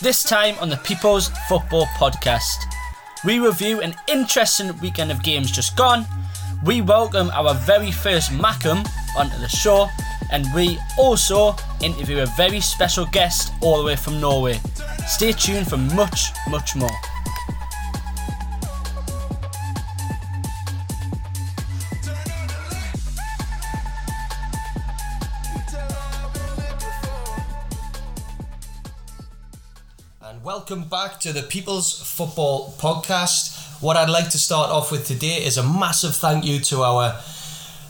This time on the People's Football Podcast, we review an interesting weekend of games just gone. We welcome our very first Mackem onto the show, and we also interview a very special guest all the way from Norway. Stay tuned for much, much more. Welcome back to the People's Football Podcast. What I'd like to start off with today is a massive thank you to our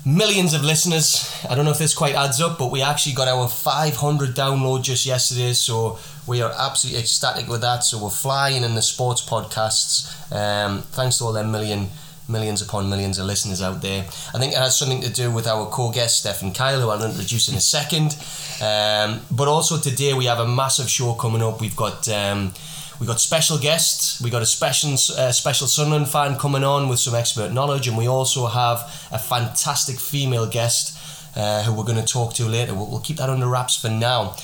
millions of listeners. I don't know if this quite adds up, but we actually got our 500 download just yesterday, so we are absolutely ecstatic with that. So we're flying in the sports podcasts. Um, thanks to all them million millions upon millions of listeners out there. I think it has something to do with our co-guest Stephen Kyle, who I'll introduce in a second. Um, but also today we have a massive show coming up. We've got um, we got special guests. We got a special uh, special Sunderland fan coming on with some expert knowledge, and we also have a fantastic female guest uh, who we're going to talk to later. We'll, we'll keep that under wraps for now.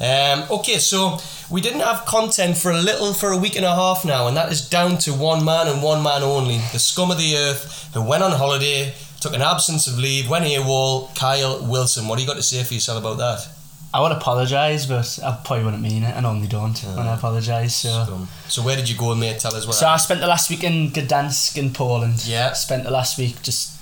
Um, okay, so we didn't have content for a little for a week and a half now, and that is down to one man and one man only, the scum of the earth, who went on holiday, took an absence of leave, went AWOL, Kyle Wilson. What do you got to say for yourself about that? I would apologise, but I probably wouldn't mean it, and only don't when I apologise. So. Scum. So where did you go, mate? Tell us what. So I spent the last week in Gdansk in Poland. Yeah. Spent the last week just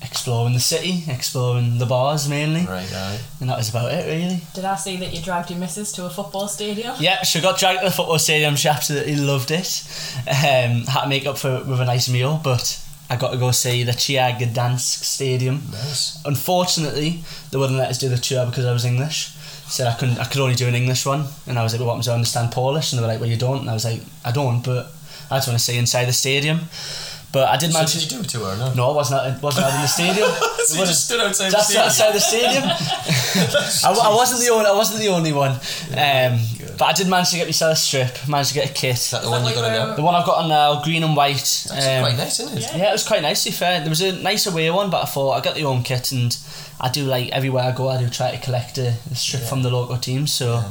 exploring the city, exploring the bars mainly, Right, aye. and that was about it really. Did I see that you dragged your missus to a football stadium? Yeah, she got dragged to the football stadium. She absolutely loved it. Um, had to make up for it with a nice meal, but I got to go see the Lechia Gdansk Stadium. Nice. Unfortunately, they wouldn't let us do the tour because I was English. Said I couldn't. I could only do an English one, and I was like, "What happens? I understand Polish?" And they were like, "Well, you don't." And I was like, "I don't," but I just want to see inside the stadium. But I did So manage. did you do tour or not? No, it wasn't. It wasn't out in the stadium. So you just stood outside the stadium? outside the stadium. I, I wasn't the only. I wasn't the only one. Um, but I did manage to get myself a strip. Managed to get a kit. Is that the Is one that you what got you now? The one I've got on now, green and white. That's um, quite nice, isn't it? Yeah, it was quite nice to be fair. There was a nice away one, but I thought I got the home kit and I do like everywhere I go. I do try to collect a, a strip Yeah. from the local team. So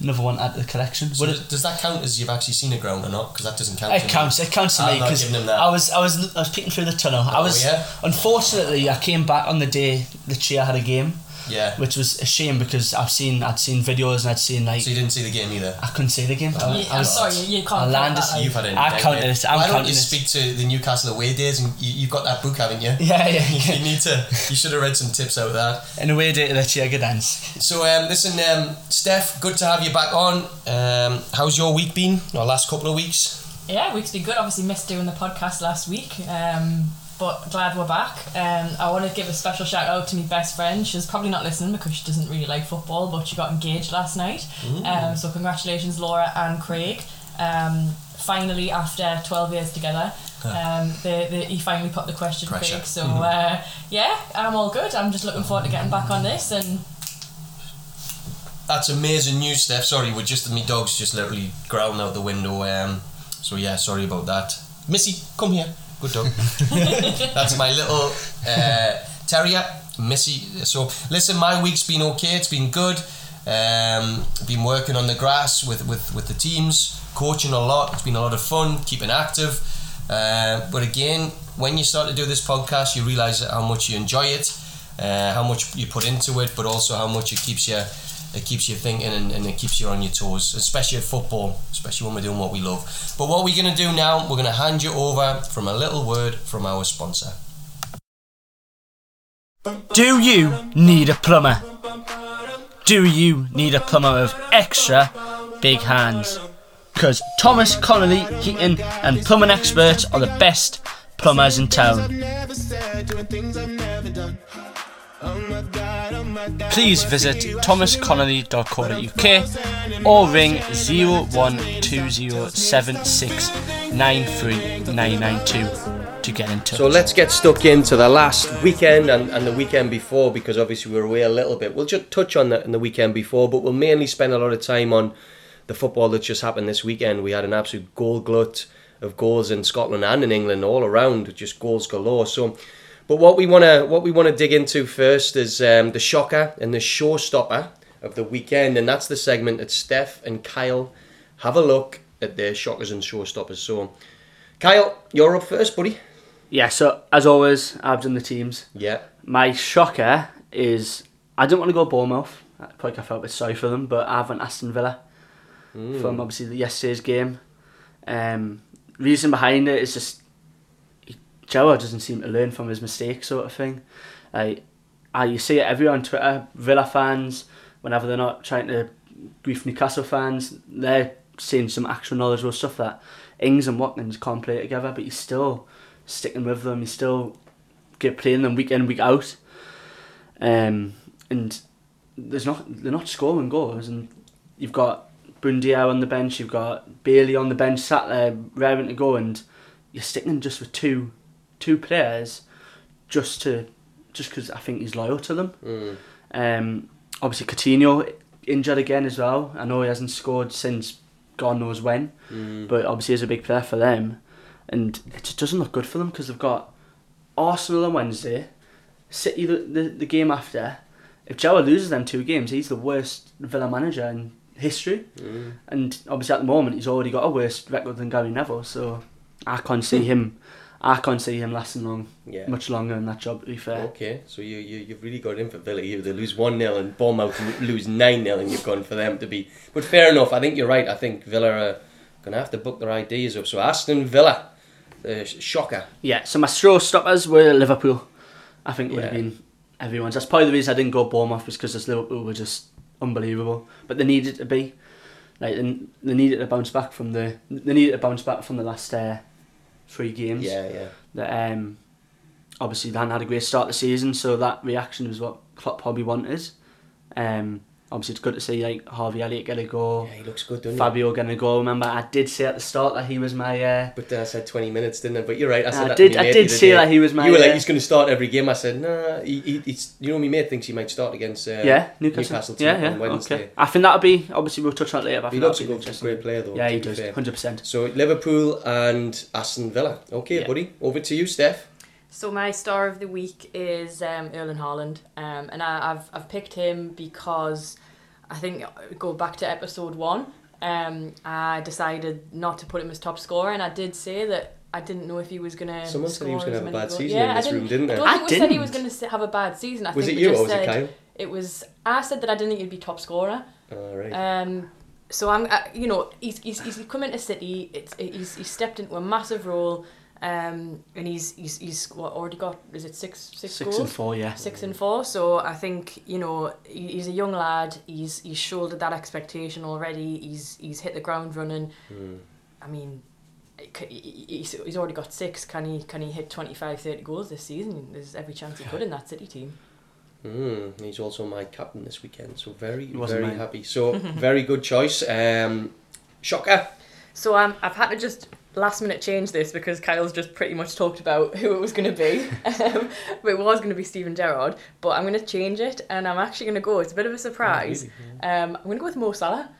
another one at the collection. So does, it, does that count as you've actually seen a ground or not? Because that doesn't count. it to me. counts. It counts to I'm me because giving him that. I was I was I was peeking through the tunnel. I Oh, was yeah? unfortunately I came back on the day the Lechia had a game, Yeah. which was a shame because I've seen I'd seen videos and I'd seen like So you didn't see the game either. I couldn't see the game. I, You- I I'm was, sorry, you, you can't. I count landed- that, You've had it. I counted it. I'm Why don't counting you it. speak to the Newcastle away days and you, you've got that book, haven't you? yeah, yeah, You need to. You should have read some tips out of that. In a way, day to the Lechia Gdansk. So, um, listen, um, Steph, good to have you back on. Um, how's your week been? Or last couple of weeks? Yeah, week's been good. Obviously, missed doing the podcast last week, um, but glad we're back. Um, I want to give a special shout out to my best friend. She's probably not listening because she doesn't really like football, but she got engaged last night. Um, so congratulations, Laura and Craig. Um, finally, after twelve years together. Um, they, they, he finally put the question, Pressure. Craig. So uh, yeah, I'm all good. I'm just looking forward to getting back on this and That's amazing news, Steph. Sorry, we're just my dog's just literally growling out the window. Um, so yeah, sorry about that. Missy, come here. Good dog. That's my little uh, terrier, Missy. So listen, my week's been okay. It's been good. Um, been working on the grass with, with, with the teams, coaching a lot. It's been a lot of fun, keeping active. Uh, but again, when you start to do this podcast, you realise how much you enjoy it, uh, how much you put into it, but also how much it keeps you it keeps you thinking and, and it keeps you on your toes, especially at football, especially when we're doing what we love. But what we're going to do now, we're going to hand you over from a little word from our sponsor. Do you need a plumber? Do you need a plumber with extra big hands? Because Thomas Connolly Heating and Plumbing Experts are the best plumbers in town. Please visit thomasconnolly.co.uk or ring 01207693992 to get in touch. So let's get stuck into the last weekend and, and the weekend before because obviously we were away a little bit. We'll just touch on the, on the weekend before, but we'll mainly spend a lot of time on the football that just happened this weekend. We had an absolute goal glut of goals in Scotland and in England all around, just goals galore. So, but what we want to what we want to dig into first is um, the shocker and the showstopper of the weekend, and that's the segment that Steph and Kyle have a look at their shockers and showstoppers. So, Kyle, you're up first, buddy. Yeah, so as always, I've done the teams. Yeah. My shocker is I didn't want to go Bournemouth. I probably felt a bit sorry for them, but I have went Aston Villa from obviously the yesterday's game. Um, reason behind it is just Joe doesn't seem to learn from his mistakes, sort of thing. Like, I you see it everywhere on Twitter. Villa fans, whenever they're not trying to grief Newcastle fans, they're seeing some actual knowledgeable stuff that Ings and Watkins can't play together, but he's still sticking with them. He's still get playing them week in week out. Um, and there's not they're not scoring goals, and you've got Buendia on the bench, you've got Bailey on the bench, sat there raring to go, and you're sticking just with two two players, just to just because I think he's loyal to them. Mm. Um, obviously Coutinho injured again as well. I know he hasn't scored since God knows when, Mm. but obviously he's a big player for them, and it just doesn't look good for them because they've got Arsenal on Wednesday, City the, the, the game after. If Joao loses them two games, he's the worst Villa manager in history, Mm. and obviously at the moment he's already got a worse record than Gary Neville. So I can't see him. I can't see him lasting long, Yeah. much longer in that job. To be fair. Okay, so you, you you've really got in for Villa here. They lose one 0 and Bournemouth lose nine 0 and you've gone for them to be. But fair enough. I think you're right. I think Villa are gonna have to book their ideas up. So Aston Villa, the shocker. Yeah, so my straw stoppers were Liverpool. I think would have been everyone's. That's probably the reason I didn't go Bournemouth was because Liverpool were just unbelievable. But they needed to be, like they, they needed to bounce back from the they needed to bounce back from the last uh, three games. Yeah, yeah. That um, obviously they hadn't had a great start to the season, so that reaction was what Klopp probably wanted. Um, obviously it's good to see like Harvey Elliott get a goal, Yeah, he looks good, doesn't he? Fabio getting a goal. Remember, I did say at the start that he was my. Uh, But then I said 20 minutes, didn't I? But you're right. I said I that did- To I did say that he was my, You were like, uh, he's going to start every game. I said, nah. He, he, he's, you know, my mate thinks he might start against uh, yeah, Newcastle. Newcastle team yeah, yeah. on Wednesday. Okay. I think that'll be obviously we'll touch on it later. But I He looks a good, great player, though. Yeah, he does. fair. Hundred percent. So Liverpool and Aston Villa. Okay, Yeah. buddy. Over to you, Steph. So my star of the week is um, Erling Haaland, um, and I, I've I've picked him because I think go back to episode one. Um, I decided not to put him as top scorer, and I did say that I didn't know if he was gonna. Someone said he was gonna have a bad goals. season yeah, in I this room, didn't they? I they? don't I think we said he was going to have a bad season. I Was think it you just or was it said Kyle? it was. I said that I didn't think he'd be top scorer. All right. Um, so I'm, uh, you know, he's, he's, he's come into City. It's he's, he's stepped into a massive role, um, and he's he's he's what, already got is it six six, Six goals? and four, yeah. Six and four. So I think you know he- he's a young lad. He's he's shouldered that expectation already. He's he's hit the ground running. Hmm. I mean. it c- he- He's, he's already got six. Can he can he hit 25, 30 goals this season? There's every chance he could in that City team. Mm, he's also my captain this weekend, so very, very mine. happy. So very good choice. Um, shocker. So um, I've had to just last minute change this because Kyle's just pretty much talked about who it was going to be. um, but it was going to be Steven Gerrard, but I'm going to change it and I'm actually going to go. It's a bit of a surprise. Um, I'm going to go with Mo Salah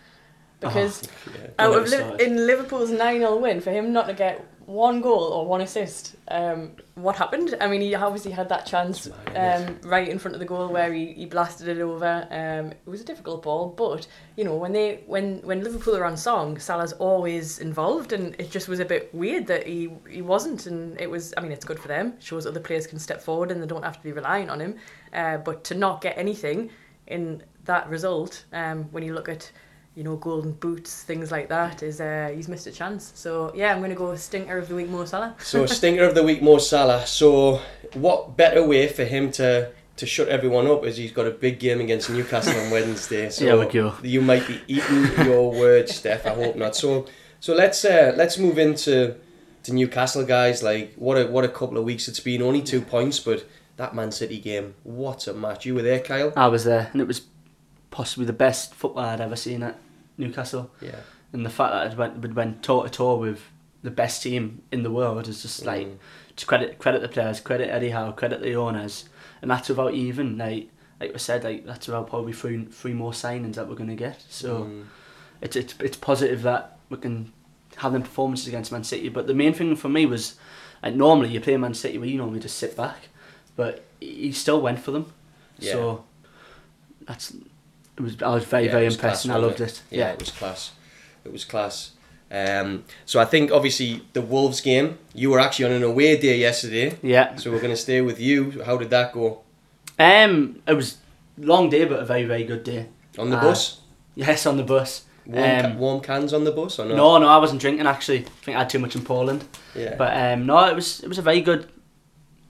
because Yeah. out of Liv- in Liverpool's 9 0 win, for him not to get one goal or one assist, um, what happened? I mean, he obviously had that chance It's mad, isn't um, right in front of the goal where he, he blasted it over. Um, it was a difficult ball, but you know when they when when Liverpool are on song, Salah's always involved, and it just was a bit weird that he he wasn't. And it was, I mean, it's good for them. Shows other players can step forward and they don't have to be relying on him. Uh, but to not get anything in that result, um, when you look at you know, golden boots, things like that, is uh, he's missed a chance. So yeah, I'm gonna go stinker of the week, Mo Salah. So stinker of the week, Mo Salah. So what better way for him to to shut everyone up is he's got a big game against Newcastle on Wednesday. So Yeah, we go. you might be eating your words, Steph. I hope not. So so let's uh, let's move into to Newcastle guys. Like what a what a couple of weeks it's been. Only two points, but that Man City game, what a match! You were there, Kyle. I was there, and it was possibly the best football I'd ever seen at Newcastle. Yeah. And the fact that it went, it went toe to toe with the best team in the world is just like Mm. to credit credit the players, credit Eddie Howe, credit the owners, and that's without even like like we said, like that's about probably three three more signings that we're gonna get. So Mm. it's it's it's positive that we can have them performances against Man City. But the main thing for me was like normally you play Man City where you normally just sit back, but he still went for them. Yeah. So that's it was I was very Yeah, very was impressed class, and I loved wasn't it. Yeah, it was class. It was class. Um, so I think obviously the Wolves game, you were actually on an away day yesterday. Yeah. So we're going to stay with you. How did that go? Um, it was long day, but a very very good day. On the Uh, bus? Yes, on the bus. Warm, ca- um, warm cans on the bus or not? No, no, I wasn't drinking actually. I think I had too much in Poland. Yeah. But um, no, it was it was a very good,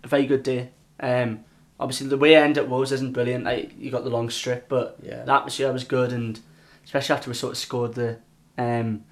a very good day. Um, obviously the way I ended at Wolves isn't brilliant. Like you got the long strip, but Yeah. the atmosphere was good, and especially after we sort of scored the, um,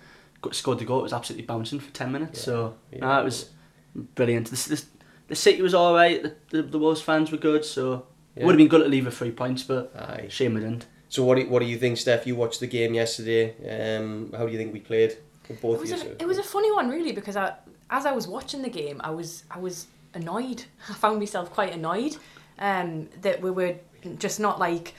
scored the goal, it was absolutely bouncing for ten minutes. Yeah. So Yeah. no, it was brilliant. The, the, the city was all right. The, the, the Wolves fans were good. So Yeah. it would have been good to leave with three points, but Aye. shame we didn't. So what do, what do you think, Steph? You watched the game yesterday. Um, how do you think we played? Both It was, of a, it was a funny one, really, because I, as I was watching the game, I was I was annoyed. I found myself quite annoyed um, that we were just not like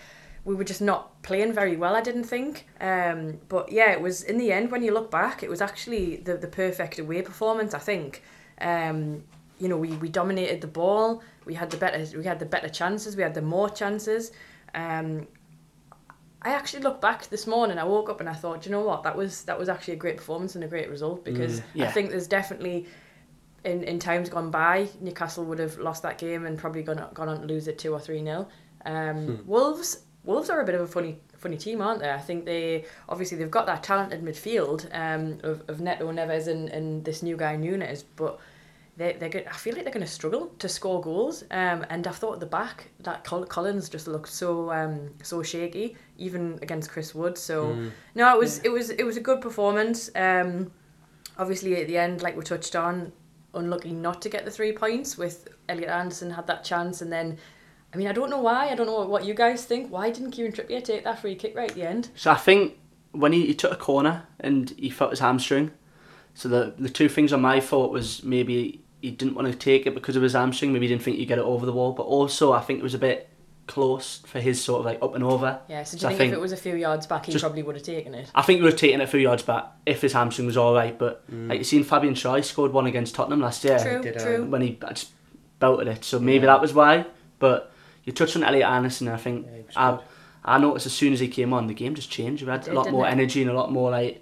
we were just not playing very well. I didn't think, um, but yeah, it was in the end when you look back, it was actually the the perfect away performance. I think. Um, you know, we, we dominated the ball. We had the better we had the better chances. We had the more chances. Um, I actually looked back this morning. I woke up and I thought, "Do you know what? That was that was actually a great performance and a great result because I yeah. think there's definitely in, in times gone by Newcastle would have lost that game and probably gone gone on to lose it two or three nil. Um, Wolves Wolves are a bit of a funny funny team, aren't they? I think they obviously they've got that talented midfield um, of, of Neto Neves and, and this new guy Nunes, but they they're good. I feel like they're going to struggle to score goals. Um, and I thought at the back that Col- Collins just looked so um so shaky, even against Chris Wood. So no, it was it was it was a good performance. Um, obviously at the end, like we touched on, unlucky not to get the three points with Elliot Anderson had that chance and then. I mean, I don't know why. I don't know what you guys think. Why didn't Kieran Trippier take that free kick right at the end? So I think when he, he took a corner and he felt his hamstring, so the the two things on my thought was maybe he didn't want to take it because of his hamstring, maybe he didn't think he'd get it over the wall, but also I think it was a bit close for his sort of like up and over. Yeah, so do So I you think, think if it was a few yards back, he just- probably would have taken it? I think he would have taken it a few yards back if his hamstring was all right, but mm. like you seen Fabian Troy scored one against Tottenham last year True, did, true. Um, when he just belted it, so maybe Yeah. that was why. But you touched on Elliot Anderson, and I think Yeah, I. I noticed as soon as he came on, the game just changed. We had It a lot more it? energy and a lot more like.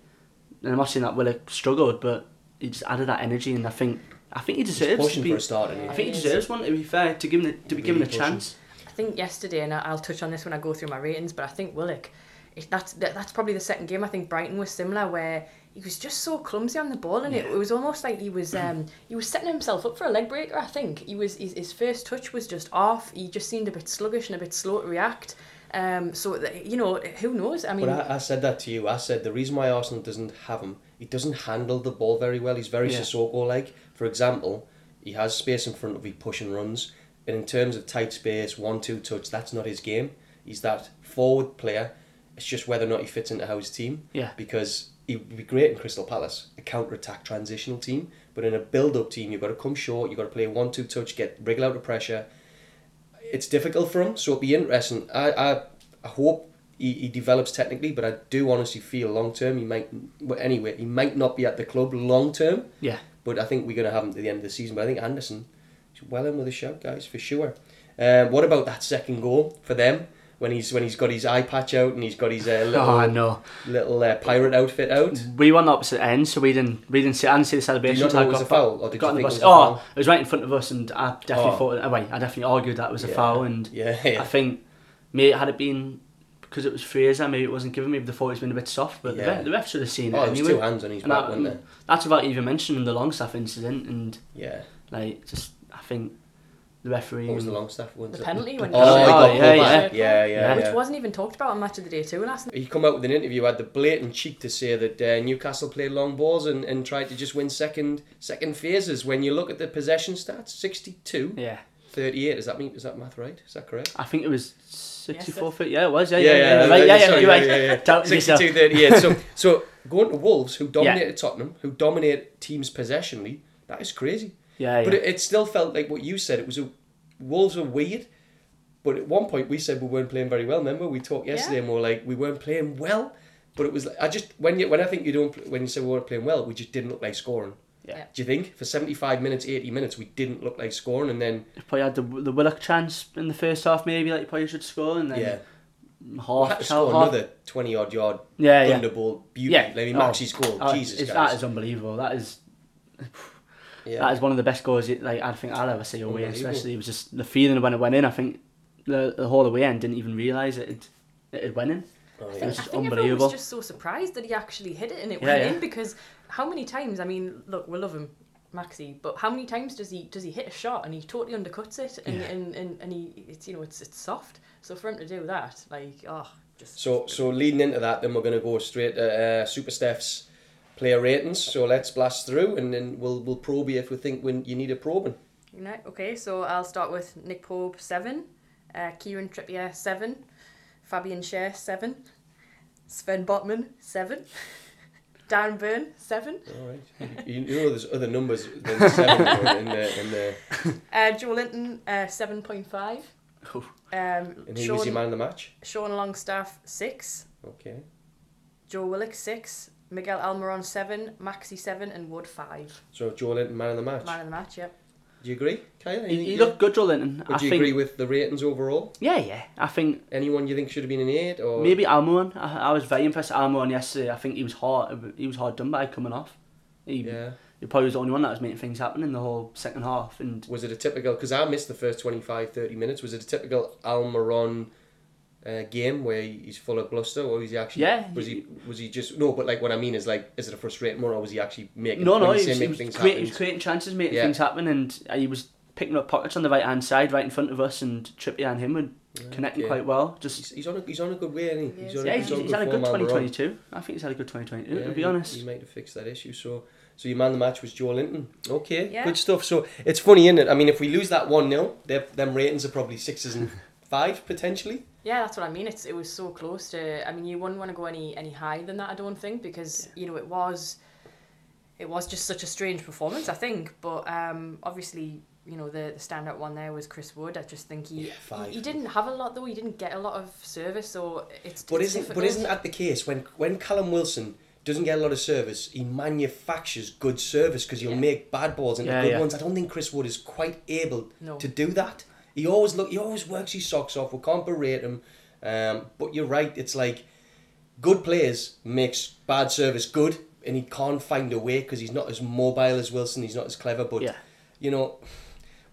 And I'm not saying that Willock struggled, but he just added that energy, and I think I think he He's deserves to be. for a start. isn't? I think he He deserves one. To be fair, to give him the, to be given a Really chance. I think yesterday, and I- I'll touch on this when I go through my ratings, but I think Willock, it, that's that, that's probably the second game. I think Brighton was similar, where he was just so clumsy on the ball, and it, it was almost like he was um he was setting himself up for a leg breaker. I think he was his, his first touch was just off. He just seemed a bit sluggish and a bit slow to react. Um, so that, you know, who knows? I mean, But I, I said that to you. I said the reason why Arsenal doesn't have him, he doesn't handle the ball very well. He's very Yeah. Sissoko like. For example, he has space in front of him, he push and runs. And in terms of tight space, one two touch, that's not his game. He's that forward player. It's just whether or not he fits into how his team. Yeah. Because he would be great in Crystal Palace, a counter attack transitional team. But in a build up team, you've got to come short. You've got to play one two touch, get wriggle out of pressure. It's difficult for him, so it'll be interesting. I I, I hope he, he develops technically, but I do honestly feel long term he might. Well, anyway, he might not be at the club long term. Yeah. But I think we're going to have him to the end of the season. But I think Anderson well in with a shout, guys, for sure. Um, what about that second goal for them when he's when he's got his eye patch out and he's got his uh, little Oh no, little uh, pirate outfit out? we were on the opposite end, so we didn't we didn't see I didn't see the celebration. you not know it was a foul, or did you think it was a oh, foul? it was right in front of us, and I definitely Oh. thought. Oh, wait, I definitely argued that was a Yeah. foul, and Yeah, yeah. I think maybe had it been because it was Fraser, maybe it wasn't given. Maybe the thought he's been a bit soft, but Yeah. the, ref, the ref should have seen Oh, it anyway. two hands on his back, that- wasn't there? That's without even mentioning the Longstaff incident, and Yeah. like just I think the referee. What was the and- Longstaff one? the penalty when Oh, Oh, he got yeah, pulled yeah. yeah, yeah, which wasn't even talked about on Match of the Day 2 last night. He come out with an interview, had the blatant cheek to say that uh, Newcastle played long balls and, and tried to just win second second phases. When you look at the possession stats, 62, Yeah, 38. Is that mean? Is that math right? Is that correct? I think it was sixty-four Yes, feet. Yeah, it was. Yeah, yeah, yeah. right, yeah, yeah, sorry, right. yeah, yeah. Doubt 62, 38. So, so going to Wolves, who dominated Tottenham, who dominate teams possessionally, that is crazy. Yeah, yeah. But it, it still felt like what you said. It was a Wolves were weird, but at one point we said we weren't playing very well. Remember we talked yesterday and we were like we weren't playing well. But it was I just when you when I think you don't when you say we weren't playing well, we just didn't look like scoring. Yeah. Do you think for seventy five minutes, eighty minutes, we didn't look like scoring, and then you probably had the the Willock chance in the first half, maybe like you probably should score, and then yeah, half. had to score half- another 20 odd yard Yeah, yeah. thunderbolt beauty. Yeah. I mean, Oh, Maxi's goal. oh, Jesus, guys. that is unbelievable. That is yeah. that is one of the best goals like I think I'll ever see away. Unbelievable. Especially it was just the feeling when it went in. I think the the whole away end didn't even realise it. It, it had went in. Oh, It yeah. was I just think everyone was just so surprised that he actually hit it and it Yeah, went yeah. in because how many times? I mean, look, we love him, Maxi, but how many times does he does he hit a shot and he totally undercuts it and Yeah. and, and, and he it's you know it's it's soft. So for him to do that, like oh, just So, so leading into that, then we're going to go straight to uh, Super Steph's player ratings. So let's blast through, and then we'll we'll probe you if we think when you need a probing. You okay, so I'll start with Nick Pope seven, uh, Kieran Trippier seven, Fabian Schär seven, Sven Botman seven, Dan Burn seven, All right. You, you know, there's other numbers than seven in the in the. uh, Joelinton uh, seven point five, Oof. um, And he was your Sean, man of the match. Sean Longstaff six, Okay. Joe Willock six, Miguel Almiron seven, Maxi seven, and Wood five. So Joelinton, man of the match. Man of the match, yeah. Do you agree, Kyle? He, Any- he looked good, Joelinton. Would I you think. agree with the ratings overall? Yeah, yeah. I think Anyone you think should have been an eight or maybe Almiron. I, I was very impressed with Almiron yesterday. I think he was hard. He was hard done by coming off. He, Yeah. he probably was the only one that was making things happen in the whole second half. And Was it a typical? Because I missed the first 25, 30 minutes. Was it a typical Almiron uh, game where he's full of bluster, or was he actually? Yeah, Was he- he? Was he just no? But like what I mean is like, is it a frustrating one, or was he actually making? no, no, when you he was, he was, things create, he happen? was creating chances, making Yeah. things happen, and uh, he was picking up pockets on the right hand side, right in front of us, and Trippier and him were connecting okay. quite well. Just He's, he's on a he's on a good way, isn't he? Yes, on yeah, a, he's, on he's had a good 2022. I think he's had a good 2022. To be he- honest, he might have fixed that issue. So, so your man of the match was Joelinton. Okay, Yeah. good stuff. So it's funny, isn't it? I mean, if we lose that one 0 them ratings are probably sixes and five potentially. Yeah, that's what I mean. It's it was so close to. I mean, you wouldn't want to go any any higher than that. I don't think because you know it was, it was just such a strange performance. I think, but um, obviously you know the the standout one there was Chris Wood. I just think he Yeah, he, he didn't have a lot though. He didn't get a lot of service, so it's. But it's isn't but isn't that the case when when Callum Wilson doesn't get a lot of service, he manufactures good service because he'll Yeah. make bad balls into Yeah, good yeah. ones. I don't think Chris Wood is quite able No. to do that. He always look he always works his socks off. We can't berate him. Um, but you're right. It's like good players makes bad service good, and he can't find a way because he's not as mobile as Wilson. He's not as clever. But Yeah. you know,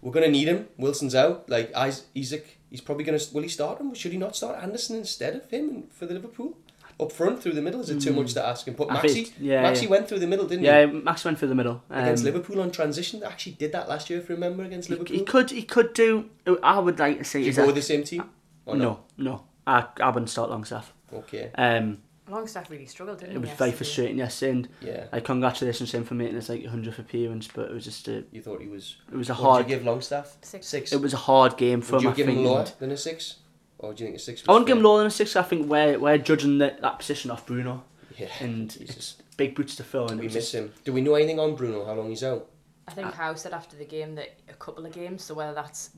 we're gonna need him. Wilson's out. Like Is- Isaac, he's probably gonna. Will he start him? Should he not start Anderson instead of him for the Liverpool? Up front through the middle, is it too much to ask him? But Hmm. I Maxi, think- yeah, Maxi yeah. went through the middle, didn't he? yeah, he? Max went through the middle Against Um, Liverpool on transition, They actually did that last year. If you remember, against He, Liverpool. he could he could do. I would like to see. Did you is go with the same team? Or no, no. I, I wouldn't start Longstaff. Okay. Um, Longstaff really struggled, didn't it he? was very yesterday? frustrating yesterday, and Yeah. like congratulations to him for making his like 100th appearance. But it was just a You thought he was. it was a What hard did you give Longstaff? Six. Six. it was a hard game for Would him. you I give think. him lower and than a six? Or do you think a six? I wouldn't give him fair? lower than a six. I think we're we're judging the, that position off Bruno Yeah. and Jesus. it's big boots to fill. And We miss just, him. Do we know anything on Bruno? How long he's out? I think uh, Howe said after the game that a couple of games, so whether that's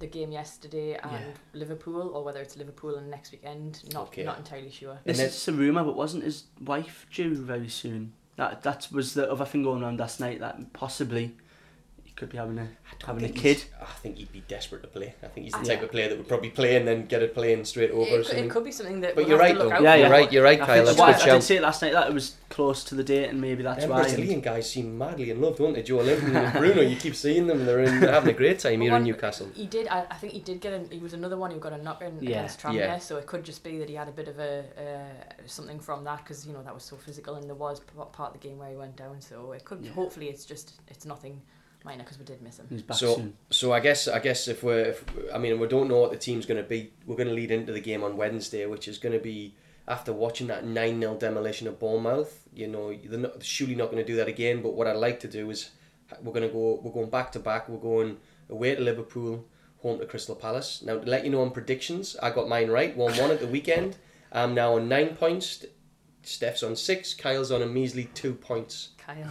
the game yesterday and Yeah. Liverpool, or whether it's Liverpool and next weekend, not Okay. not entirely sure. This is just a rumor, but wasn't his wife due very soon? That that was the other thing going on last night. That possibly he could be having a having a kid. I think he'd be desperate to play. I think he's the type of player that would probably play and then get a plane straight over or It, could- it could be something that. But we'll you're have right to look though. out Yeah, for. yeah. You're right. You're right, I, Kyle. think That's why- good I shout. did say it last night that it was close to the date, and maybe that's Them why. Brazilian guys seem madly in love, don't they? Joelinton and Bruno. You keep seeing them. They're, in, they're having a great time here in Newcastle. He did. I, I think he did get. A, he was another one who got a knock in Yeah. against Tranmere. Yeah. So it could just be that he had a bit of a uh, something from that because you know that was so physical and there was part of the game where he went down. So it could. Yeah. Hopefully, it's just it's nothing minor because we did miss him. He's back So, soon. so I guess I guess if we're, if, I mean, we don't know what the team's going to be. We're going to lead into the game on Wednesday, which is going to be after watching that nine 0 demolition of Bournemouth. You know, they're not, surely not going to do that again. But what I'd like to do is we're going to go. We're going back to back. We're going away to Liverpool, home to Crystal Palace. Now to let you know on predictions, I got mine right. One one at the weekend. I'm now on nine points. Steph's on six. Kyle's on a measly two points. Kyle,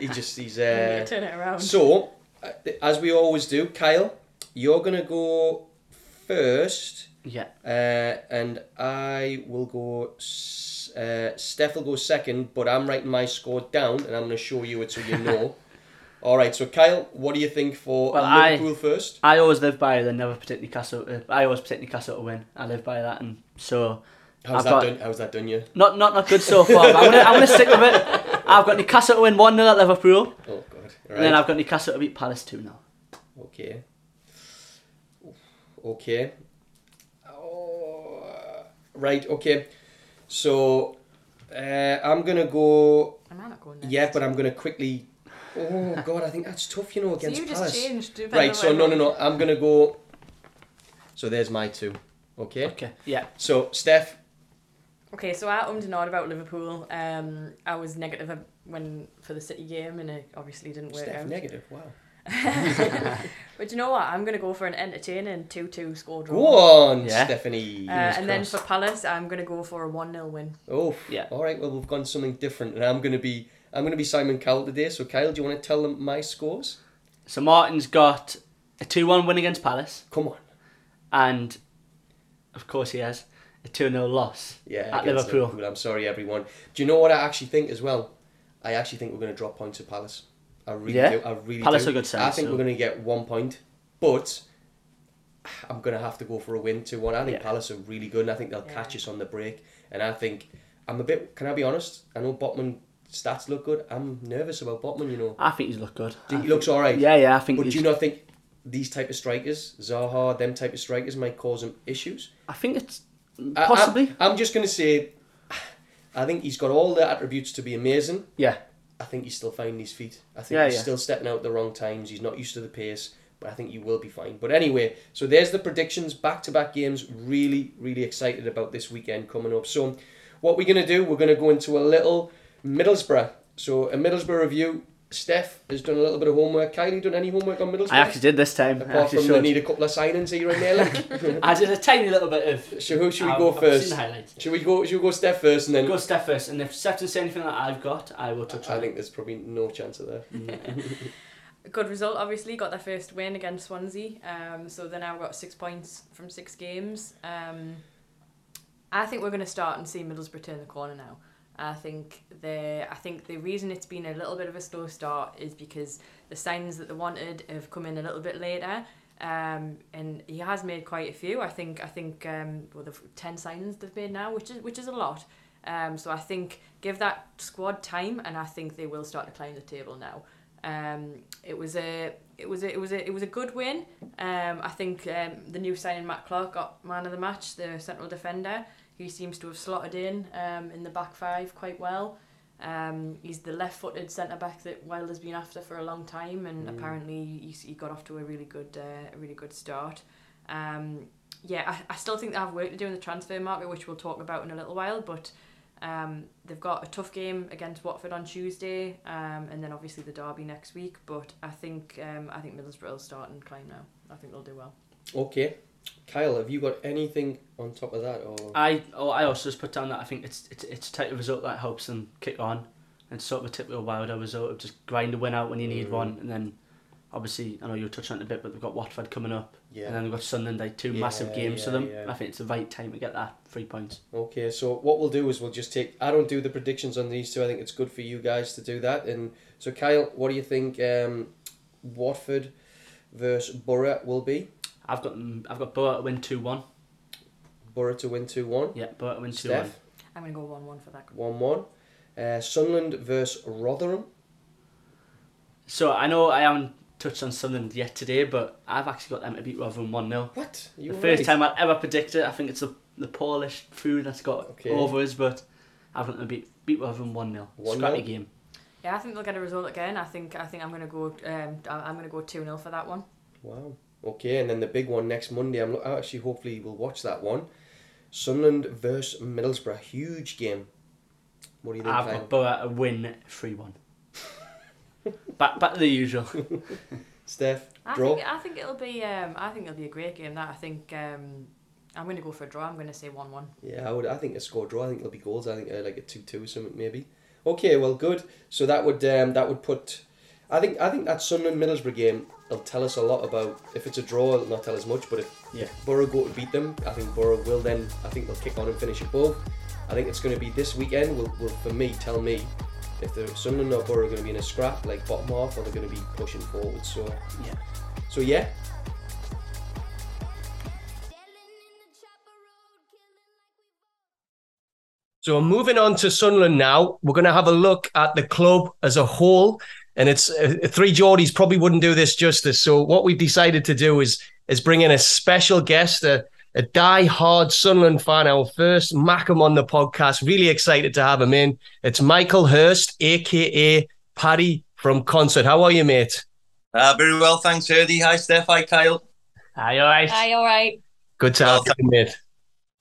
He just he's you uh, turn it around. so, uh, as we always do, Kyle, you're gonna go first, Yeah, uh, and I will go. Uh, Steph will go second, but I'm writing my score down, and I'm gonna show you it so you know. All right. So Kyle, what do you think for Well, I- first? I always live by the never predict Newcastle. Uh, I always predict Newcastle to win. I live by that, and so How's I've that got- done? How's that done you? not not not good so far. But I'm gonna I'm gonna stick with it. I've got Newcastle to win one 0 at Liverpool, Oh God. Right. and then I've got Newcastle to beat Palace two 0 Okay. Okay. Oh, right. Okay. So uh, I'm gonna go. I might not go next. Yeah, but I'm gonna quickly. Oh God, I think that's tough. You know, so against you just Palace. changed. Right. So no, no, no. I'm gonna go. So there's my two. Okay. Okay. Yeah. So Steph. Okay, so I ummed and ahh'd about Liverpool. Um, I was negative when for the City game, and it obviously didn't work Steph out. negative. Wow. But you know what? I'm gonna go for an entertaining two-two score draw. Go on, Yeah. Stephanie. Uh, and then for Palace, I'm gonna go for a one-nil win. Oh, Yeah. All right. Well, we've gone something different, and I'm gonna be I'm gonna be Simon Cowell today. So Kyle, do you want to tell them my scores? So Martin's got a two one win against Palace, Come on. and of course he has a two 0 loss Yeah. at against Liverpool. I'm sorry, everyone. Do you know what I actually think as well? I actually think we're going to drop points to Palace. I really Yeah? do. I really Palace do. are good side, I think so- we're going to get one point, but I'm going to have to go for a win two one. I think Yeah. Palace are really good, and I think they'll Yeah. catch us on the break. And I think I'm a bit. Can I be honest? I know Botman stats look good. I'm nervous about Botman. You know, I think he's looked good. Do you- I he looks all right. Yeah, yeah. I think. But he's, do you not think these type of strikers, Zaha, them type of strikers, might cause him issues? I think it's I- possibly. I'm, I'm just going to say, I think he's got all the attributes to be amazing. yeah. I think he's still finding his feet. I think Yeah, he's yeah. still stepping out the wrong times. He's not used to the pace, but I think he will be fine. But anyway, so there's the predictions. Back to back games. Really, really excited about this weekend coming up. So, what we're going to do, we're going to go into a little Middlesbrough. So, a Middlesbrough review. Steph has done a little bit of homework. Kylie, done any homework on Middlesbrough? I actually did this time. Apart actually from they need a couple of signings here and there. Like. I did a tiny little bit of. so, who should we I've- go I've first? seen the highlights. Should we go? Should we go Steph first, and then Go Steph first, and if Steph doesn't say anything that I've got, I will touch on I think there's probably no chance of that. Good result, obviously. Got their first win against Swansea. Um, so they now got six points from six games. Um, I think we're going to start and see Middlesbrough turn the corner now. I think the I think the reason it's been a little bit of a slow start is because the signs that they wanted have come in a little bit later. Um, and he has made quite a few. I think I think um, well, the ten signings they've made now, which is which is a lot. Um, so I think give that squad time, and I think they will start to climb the table now. Um, it was a it was a, it was a it was a good win. Um, I think um, the new signing Matt Clarke got man of the match, the central defender. He seems to have slotted in um, in the back five quite well. Um, he's the left-footed centre back that Wilder's been after for a long time, and apparently he's, he got off to a really good uh, a really good start. Um, yeah, I, I still think they have work to do in the transfer market, which we'll talk about in a little while. But um, they've got a tough game against Watford on Tuesday, um, and then obviously the derby next week. But I think um, I think Middlesbrough will start and climb now. I think they'll do well. Okay, Kyle, have you got anything on top of that, or I oh I also just put down that I think it's it's it's a type of result that helps them kick on. and sort of a typical Wilder result of just grind a win out when you need Mm. one, and then obviously I know you'll touch on it a bit, but they've got Watford coming up, yeah. and then they've got Sunderland, like two massive Yeah, games for yeah, them. yeah. I think it's the right time to get that three points. Okay, so what we'll do is we'll just take. I don't do the predictions on these two. I think it's good for you guys to do that. And so, Kyle, what do you think? Um, Watford versus Borough will be I've got them- I've got Borough to win two one. Borough to win two one. Yeah, Borough to win two one. I'm gonna go one one for that. one one. Uh, Sunderland versus Rotherham. So I know I haven't touched on Sunderland yet today, but I've actually got them to beat Rotherham one 0 What? You The were first right. time I've ever predicted, I think it's the the Polish food that's got Okay. over us, but I've got them to beat beat Rotherham one 0 1-0? Scrappy game. Yeah, I think they'll get a result again. I think I think I'm gonna go. Um, I- I'm gonna go two 0 for that one. Wow. Okay, and then the big one next Monday. I'm actually hopefully we'll watch that one. Sunderland versus Middlesbrough, huge game. What do you think, I've got Borough to win three one. back back to the usual. Steph, I draw. think I think it'll be. Um, I think it'll be a great game. That I think. Um, I'm gonna go for a draw. I'm gonna say one one. Yeah, I would. I think a score draw. I think it'll be goals. I think uh, like a two-two or something maybe. Okay, well, good. So that would um, that would put. I think I think that Sunderland Middlesbrough game will tell us a lot about. If it's a draw, it'll not tell us much. But if Yeah. Borough go to beat them, I think Borough will then. I think they'll kick on and finish above. I think it's going to be this weekend. Will will for me tell me if the Sunderland or Borough are going to be in a scrap, like bottom half, or they're going to be pushing forward. So Yeah. so yeah. So moving on to Sunderland now, we're going to have a look at the club as a whole, and it's uh, three Geordies probably wouldn't do this justice. So what we've decided to do is is bring in a special guest, a, a die-hard Sunderland fan, our first Mackem on the podcast. Really excited to have him in. It's Michael Hurst, aka Paddy from Concert. How are you, mate? Uh, very well, thanks, Herdy. Hi, Steph. Hi, Kyle. Hi, all right. Hi, all right. Good to have Well, you, mate.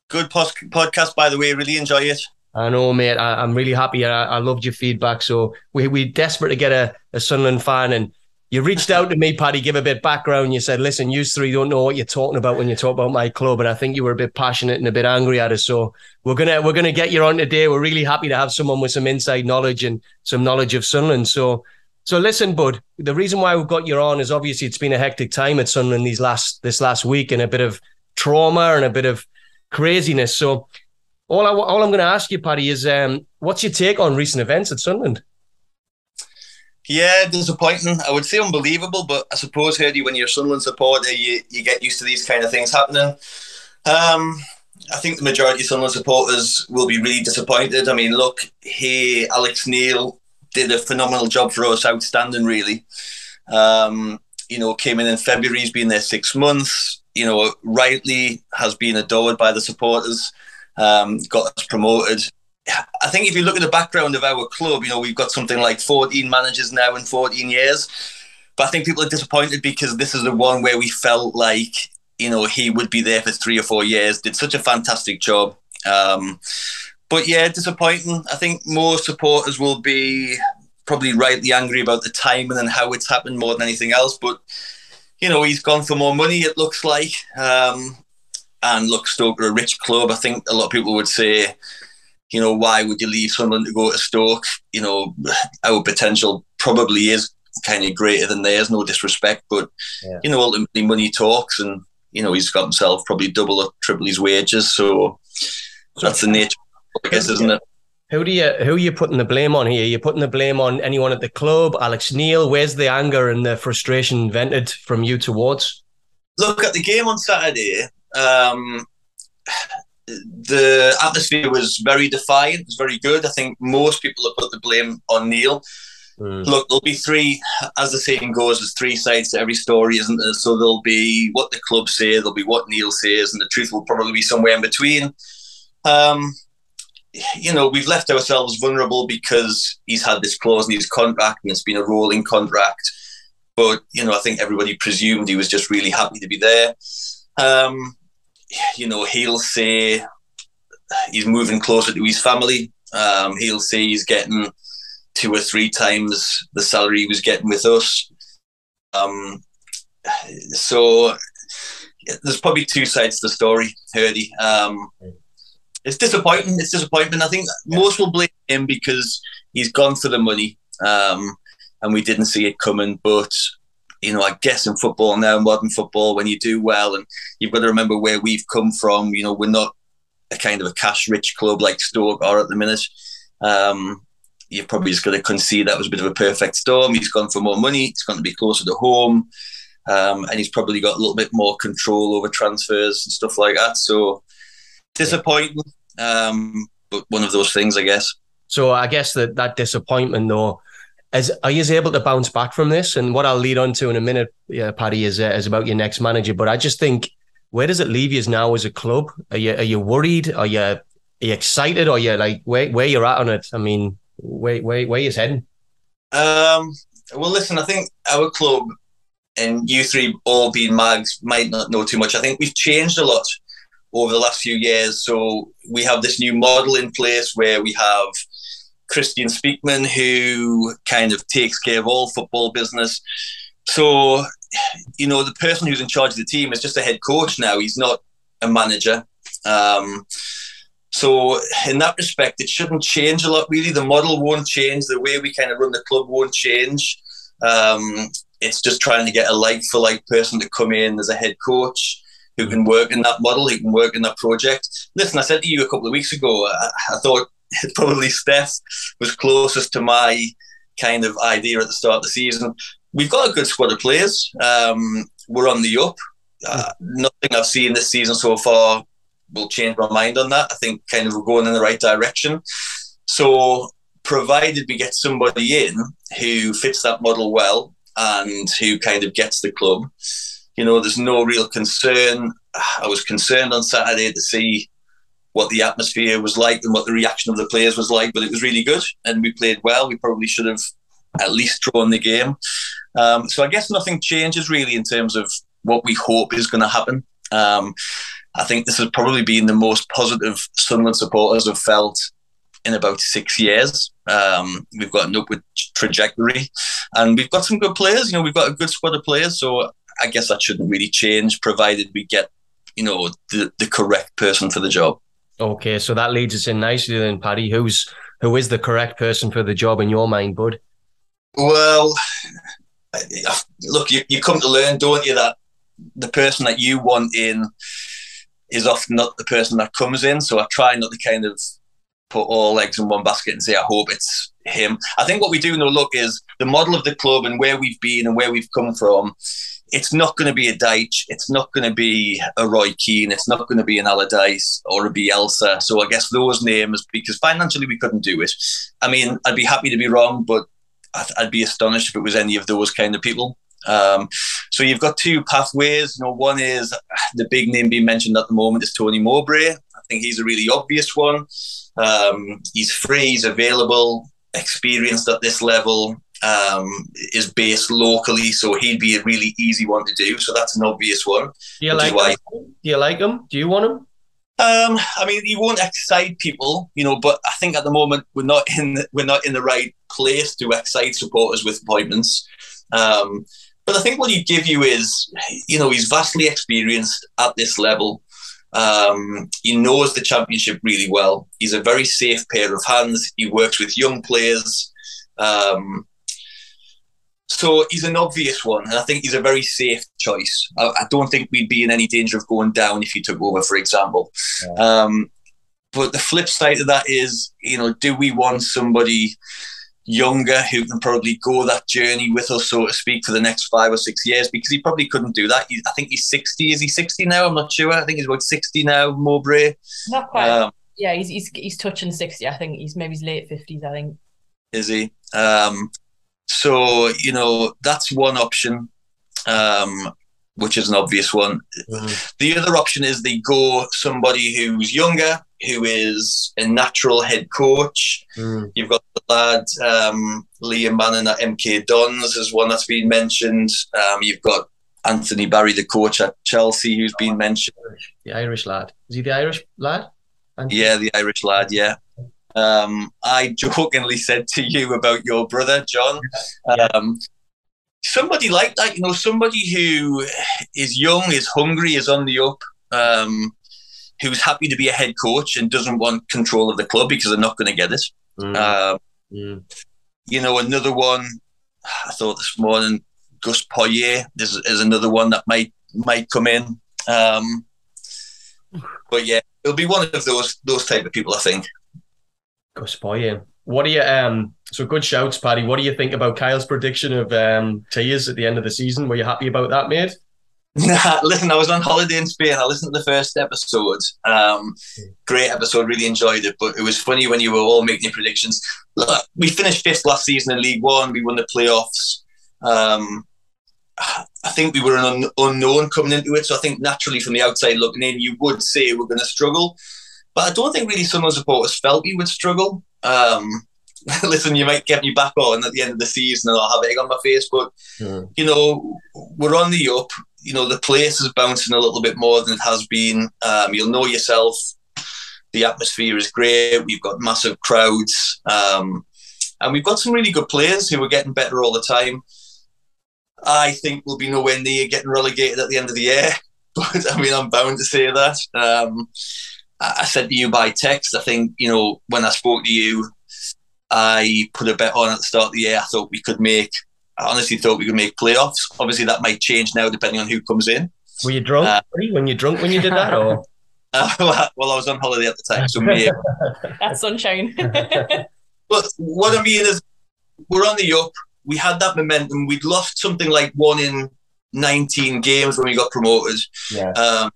Good pos- podcast, by the way. Really enjoy it. I know, mate. I, I'm really happy. I, I loved your feedback. So we we desperate to get a, a Sunderland fan, and you reached out to me, Paddy. Give a bit background. You said, "Listen, you three don't know what you're talking about when you talk about my club," and I think you were a bit passionate and a bit angry at us. So we're gonna we're gonna get you on today. We're really happy to have someone with some inside knowledge and some knowledge of Sunderland. So. So listen, bud. The reason why we've got you on is obviously it's been a hectic time at Sunderland these last this last week, and a bit of trauma and a bit of craziness. So all I all I'm going to ask you, Paddy, is um, what's your take on recent events at Sunderland? Yeah, disappointing. I would say unbelievable, but I suppose, Herdy, when you're a Sunderland supporter, you, you get used to these kind of things happening. Um, I think the majority of Sunderland supporters will be really disappointed. I mean, look, he, Alex Neil, did a phenomenal job for us, outstanding, really. Um, you know, came in in February, he's been there six months. You know, rightly has been adored by the supporters, um, got us promoted. I think if you look at the background of our club, you know, we've got something like 14 managers now in 14 years. But I think people are disappointed because this is the one where we felt like, you know, he would be there for three or four years, did such a fantastic job. Um, but yeah, disappointing. I think more supporters will be probably rightly angry about the timing and how it's happened more than anything else. But, you know, he's gone for more money, it looks like. Um, and look, Stoke are a rich club. I think a lot of people would say, you know, why would you leave Sunderland to go to Stoke? You know, our potential probably is kind of greater than theirs, no disrespect. But, Yeah. you know, ultimately money talks and, you know, he's got himself probably double or triple his wages. So, that's the nature, I guess, isn't it? Who do you who are you putting the blame on here? You're putting the blame on anyone at the club, Alex Neil. Where's the anger and the frustration vented from you towards? Look at the game on Saturday. Um, the atmosphere was very defiant. It was very good. I think most people have put the blame on Neil. Look, there'll be three, as the saying goes, there's three sides to every story, isn't there? So there'll be what the club say, there'll be what Neil says, and the truth will probably be somewhere in between. Um, you know, we've left ourselves vulnerable because he's had this clause in his contract and it's been a rolling contract. But, you know, I think everybody presumed he was just really happy to be there. Um, you know, he'll say he's moving closer to his family. Um, he'll say he's getting two or three times the salary he was getting with us. Um, so there's probably two sides to the story, Herdy. Um, it's disappointing. It's disappointing. I think most will blame him because he's gone for the money, um, and we didn't see it coming. But you know, I guess in football now, modern football, when you do well, and you've got to remember where we've come from. You know, we're not a kind of a cash-rich club like Stoke are at the minute. Um, you're probably just going to concede that was a bit of a perfect storm. He's gone for more money. He's going to be closer to home, um, and he's probably got a little bit more control over transfers and stuff like that. So disappointing, um, but one of those things, I guess. So I guess that that disappointment, though, is are you able to bounce back from this? And what I'll lead on to in a minute, yeah, Paddy, is uh, is about your next manager. But I just think, where does it leave you now as a club? Are you are you worried? Are you are you excited? Or are you like where where you're at on it? I mean, where where where you heading? Um, well, listen, I think our club and you three all being mags might not know too much. I think we've changed a lot over the last few years. So we have this new model in place where we have Kristjaan Speakman who kind of takes care of all football business. So, you know, the person who's in charge of the team is just a head coach now. He's not a manager. Um, so, in that respect, it shouldn't change a lot, really. The model won't change. The way we kind of run the club won't change. Um, it's just trying to get a like for like person to come in as a head coach who can work in that model, who can work in that project. Listen, I said to you a couple of weeks ago, I, I thought probably Steph was closest to my kind of idea at the start of the season. We've got a good squad of players. Um, we're on the up. Uh, nothing I've seen this season so far will change my mind on that. I think kind of we're going in the right direction. So, provided we get somebody in who fits that model well and who kind of gets the club, you know, there's no real concern. I was concerned on Saturday to see what the atmosphere was like and what the reaction of the players was like, but it was really good and we played well. We probably should have at least drawn the game. Um, so I guess nothing changes really in terms of what we hope is going to happen. Um, I think this has probably been the most positive Sunderland supporters have felt in about six years. Um, we've got an upward trajectory, and we've got some good players. You know, we've got a good squad of players, so I guess that shouldn't really change, provided we get you know the the correct person for the job. Okay, so that leads us in nicely then, Paddy. Who's who is the correct person for the job in your mind, bud? Well, look, you, you come to learn, don't you, that the person that you want in is often not the person that comes in. So I try not to kind of put all eggs in one basket and say, I hope it's him. I think what we do know, look, is the model of the club and where we've been and where we've come from. It's not going to be a Dyche. It's not going to be a Roy Keane. It's not going to be an Allardyce or a Bielsa. So I guess those names, because financially we couldn't do it. I mean, I'd be happy to be wrong, but I'd be astonished if it was any of those kind of people. Um, so you've got two pathways. You know, one is the big name being mentioned at the moment is Tony Mowbray. I think he's a really obvious one. Um, he's free, he's available, experienced at this level, um, is based locally, so he'd be a really easy one to do. So that's an obvious one. Do you like him? Do you like him? Do you want him? Um, I mean, he won't excite people, you know, but I think at the moment we're not in the, we're not in the right place to excite supporters with appointments. Um, but I think what he'd give you is, you know, he's vastly experienced at this level. Um, he knows the championship really well. He's a very safe pair of hands. He works with young players. Um, so he's an obvious one, and I think he's a very safe choice. I, I, don't think we'd be in any danger of going down if he took over, for example. Yeah. Um, but the flip side of that is, you know, do we want somebody younger who can probably go that journey with us, so to speak, for the next five or six years? Because he probably couldn't do that. He, I think he's 60. Is he 60 now? I'm not sure. I think he's about 60 now, Mowbray. Not quite. Um, yeah, he's, he's, he's touching 60. I think he's maybe his late 50s, I think. Is he? Um, so, you know, that's one option, um, which is an obvious one. Mm. The other option is they go somebody who's younger, who is a natural head coach. Mm. You've got the lad, um, Liam Manning at MK Dons, is one that's been mentioned. Um, you've got Anthony Barry, the coach at Chelsea, who's been mentioned. The Irish lad. Is he the Irish lad? Anthony? Yeah, the Irish lad, yeah. Um, I jokingly said to you about your brother, John. Um, somebody like that, you know, somebody who is young, is hungry, is on the up, um, who's happy to be a head coach and doesn't want control of the club because they're not going to get it. Mm. Mm. You know, another one I thought this morning, Gus Poyet is, is another one that might might come in. Um, but yeah, it'll be one of those those type of people, I think. Gus What do you um? So good shouts, Paddy. What do you think about Kyle's prediction of um Tears at the end of the season? Were you happy about that, mate? Nah, listen, I was on holiday in Spain. I listened to the first episode. Um, great episode, really enjoyed it. But it was funny when you were all making your predictions. Look, we finished fifth last season in League One. We won the playoffs. Um, I think we were an un- unknown coming into it. So I think naturally from the outside looking in, you would say we're going to struggle. But I don't think really some of the supporters felt we would struggle. Um, listen, you might get me back on at the end of the season and I'll have egg on my face, but yeah. you know, we're on the up. You know, the place is bouncing a little bit more than it has been. Um, you'll know yourself. The atmosphere is great. We've got massive crowds, um, and we've got some really good players who are getting better all the time. I think we'll be nowhere near getting relegated at the end of the year, but I mean, I'm bound to say that. Um, I said to you by text, I think, you know, when I spoke to you, I put a bet on at the start of the year. I thought we could make, I honestly thought we could make playoffs. Obviously, that might change now depending on who comes in. Were you drunk uh, when you drunk when you did that? Or? Uh, well, I was on holiday at the time, so me. That's sunshine. but what I mean is, we're on the up. We had that momentum. We'd lost something like one in 19 games when we got promoted. Yeah. Um,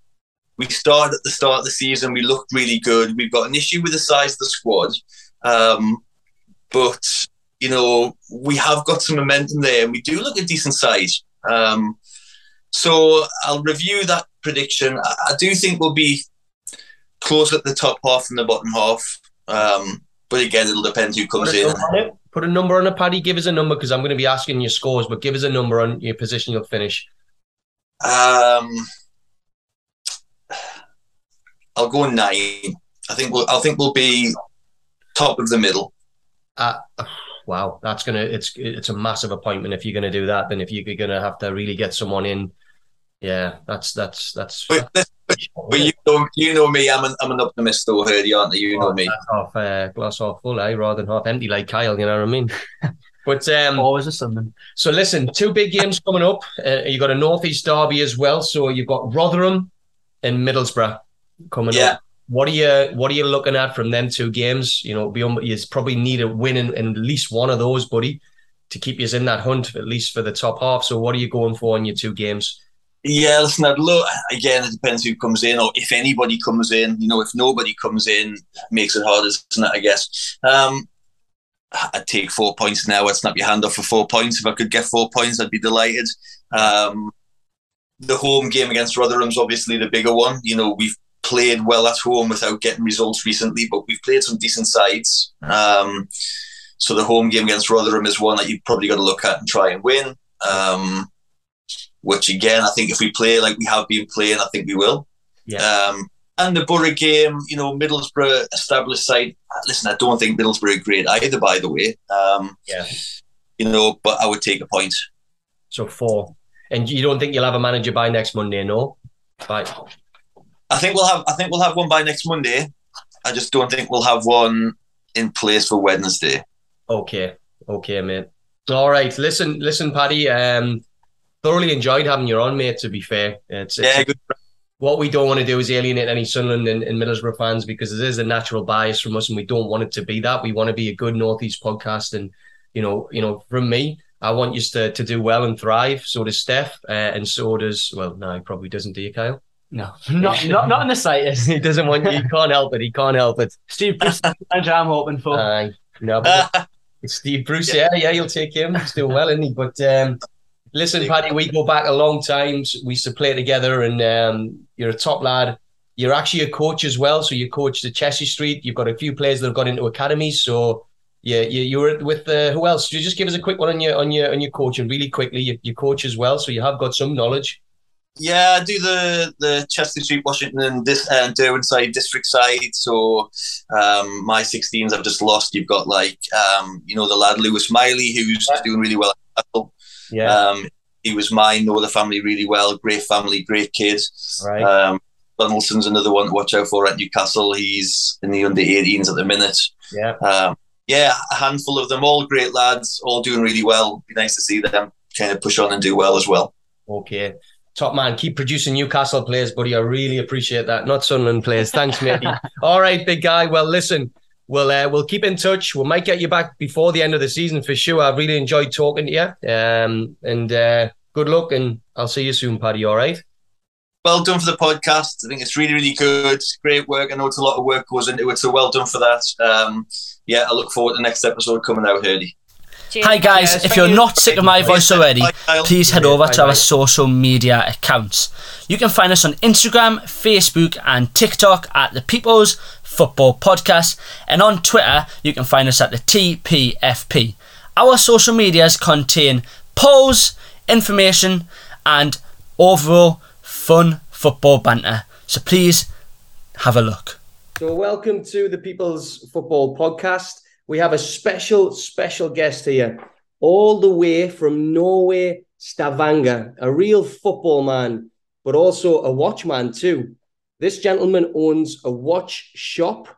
we started at the start of the season. We looked really good. We've got an issue with the size of the squad, um, but you know we have got some momentum there, and we do look a decent size. Um, so I'll review that prediction. I, I, do think we'll be close at the top half and the bottom half. Um, but again, it'll depend who comes in. Put a number on a Paddy. Give us a number because I'm going to be asking your scores, but give us a number on your position you'll finish. Um, I'll go nine. I think we'll. I think we'll be top of the middle. Uh, wow, that's gonna. It's it's a massive appointment if you're gonna do that. Then if you're gonna have to really get someone in, yeah, that's that's that's. But, but you know, you know me. I'm an I'm an optimist, though, Herdy, aren't you? You know me. Half uh, glass half full, eh? Rather than half empty, like Kyle. You know what I mean? But um, always a something. So listen, two big games coming up. Uh, you got a northeast derby as well. So you've got Rotherham and Middlesbrough coming yeah. up. What are you What are you looking at from them two games? You know, you probably need a win in, in, at least one of those, buddy, to keep you in that hunt at least for the top half. So what are you going for in your two games? Yeah, listen, I'd look again. It depends who comes in, or if anybody comes in. You know, if nobody comes in, makes it harder, isn't it? I guess. Um, I'd take four points now. I'd snap your hand off for four points. If I could get four points, I'd be delighted. Um, the home game against Rotherham's obviously the bigger one. You know, we've played well at home without getting results recently, but we've played some decent sides. Um, so the home game against Rotherham is one that you've probably got to look at and try and win. Um, which again, I think if we play like we have been playing, I think we will. Yeah. Um, and the Borough game, you know, Middlesbrough established side. Listen, I don't think Middlesbrough are great either, by the way. Um, yeah. You know, but I would take a point. So four. And you don't think you'll have a manager by next Monday, no? Right. I think we'll have. I think we'll have one by next Monday. I just don't think we'll have one in place for Wednesday. Okay. Okay, mate. All right. Listen, listen, Paddy. Um, thoroughly enjoyed having you on, mate. To be fair, it's, it's yeah, good what we don't want to do is alienate any Sunderland and, and, Middlesbrough fans because it is a natural bias from us, and we don't want it to be that. We want to be a good Northeast podcast, and you know, you know, from me, I want you to to do well and thrive. So does Steph, uh, and so does well, no, he probably doesn't. Do you, Kyle? No, not not not in the slightest. he doesn't want you. He can't help it. He can't help it. Steve Bruce, manager I'm hoping for. Uh, no, but Steve Bruce, yeah, yeah, you'll take him. He's doing well, isn't he? But um, Listen, Paddy, we go back a long time. We used to play together, and um, you're a top lad. You're actually a coach as well. So you coach the Chester-le-Street. You've got a few players that have got into academies. So yeah, you, you were with uh, who else? you just give us a quick one on your on your on your coaching really quickly. You, you coach as well, so you have got some knowledge. Yeah, I do the the Chester Street, Washington, this uh, Derwent side, district side. So um, my 16s I've just lost. You've got like um, you know the lad Lewis Miley who's yeah. doing really well. Yeah. Um, he was mine, know the family really well. Great family, great kids. Right. Um, Donaldson's another one to watch out for at Newcastle. He's in the under 18s at the minute. Yeah. Um, yeah, a handful of them, all great lads, all doing really well. Be nice to see them kind of push on and do well as well. Okay. Top man, keep producing Newcastle players, buddy. I really appreciate that. Not Sunderland players. Thanks, mate. all right, big guy. Well, listen, we'll uh, we'll keep in touch. We might get you back before the end of the season for sure. I've really enjoyed talking to you. Um, and uh, good luck, and I'll see you soon, Paddy. All right. Well done for the podcast. I think it's really, really good. Great work. I know it's a lot of work goes into it, so well done for that. Um, yeah, I look forward to the next episode coming out, Herdy. Hi guys, if you're not sick of my voice already, please head over to our social media accounts. You can find us on Instagram, Facebook, and TikTok at the People's Football Podcast, and on Twitter, you can find us at the TPFP. Our social medias contain polls, information, and overall fun football banter. So please have a look. So, welcome to the People's Football Podcast. We have a special, special guest here, all the way from Norway, Stavanger, a real football man, but also a watchman too. This gentleman owns a watch shop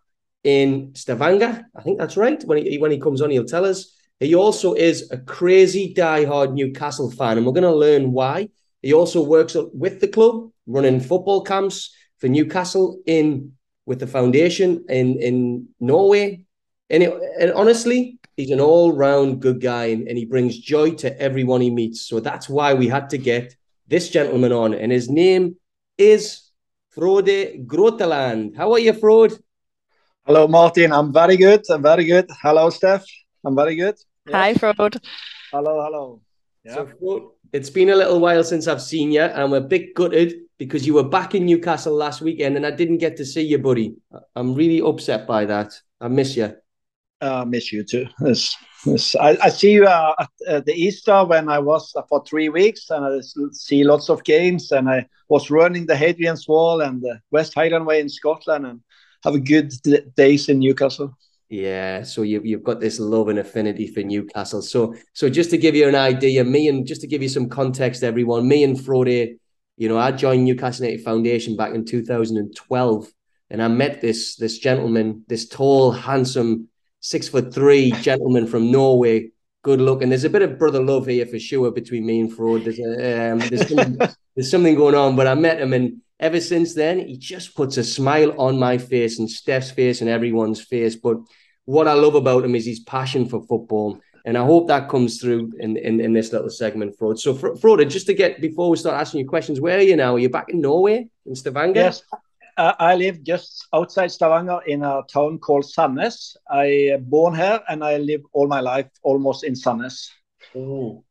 in Stavanger. I think that's right. When he when he comes on, he'll tell us. He also is a crazy die-hard Newcastle fan, and we're going to learn why. He also works with the club, running football camps for Newcastle in with the foundation in in Norway. And, it, and honestly, he's an all-round good guy and, and he brings joy to everyone he meets. So that's why we had to get this gentleman on, and his name is Frode Grøtteland. How are you, Frode? Hello, Martin. I'm very good. I'm very good. Hello, Steph. I'm very good. Yes. Hi, Frode. Hello, hello. Yeah. So, Frode, it's been a little while since I've seen you, and I'm a bit gutted because you were back in Newcastle last weekend and I didn't get to see you, buddy. I'm really upset by that. I miss you. Uh, miss you too. It's, it's, I, I, see you uh, at uh, the Easter when I was uh, for three weeks and I see lots of games and I was running the Hadrian's Wall and the West Highland Way in Scotland and have a good d- days in Newcastle. Yeah, so you've you've got this love and affinity for Newcastle. So so just to give you an idea, me and just to give you some context, everyone, me and Frode, you know, I joined Newcastle United Foundation back in 2012, and I met this this gentleman, this tall, handsome, six foot three gentleman from Norway. Good looking. There's a bit of brother love here for sure between me and Frode. There's a, um, there's something, there's something going on, but I met him and ever since then, he just puts a smile on my face and Steph's face and everyone's face. But what I love about him is his passion for football. And I hope that comes through in, in, in this little segment, Frode. So, Frode, just to get before we start asking you questions, where are you now? Are you back in Norway, in Stavanger? Yes, uh, I live just outside Stavanger in a town called Sandnes. I born here and I live all my life almost in Sandnes. Oh.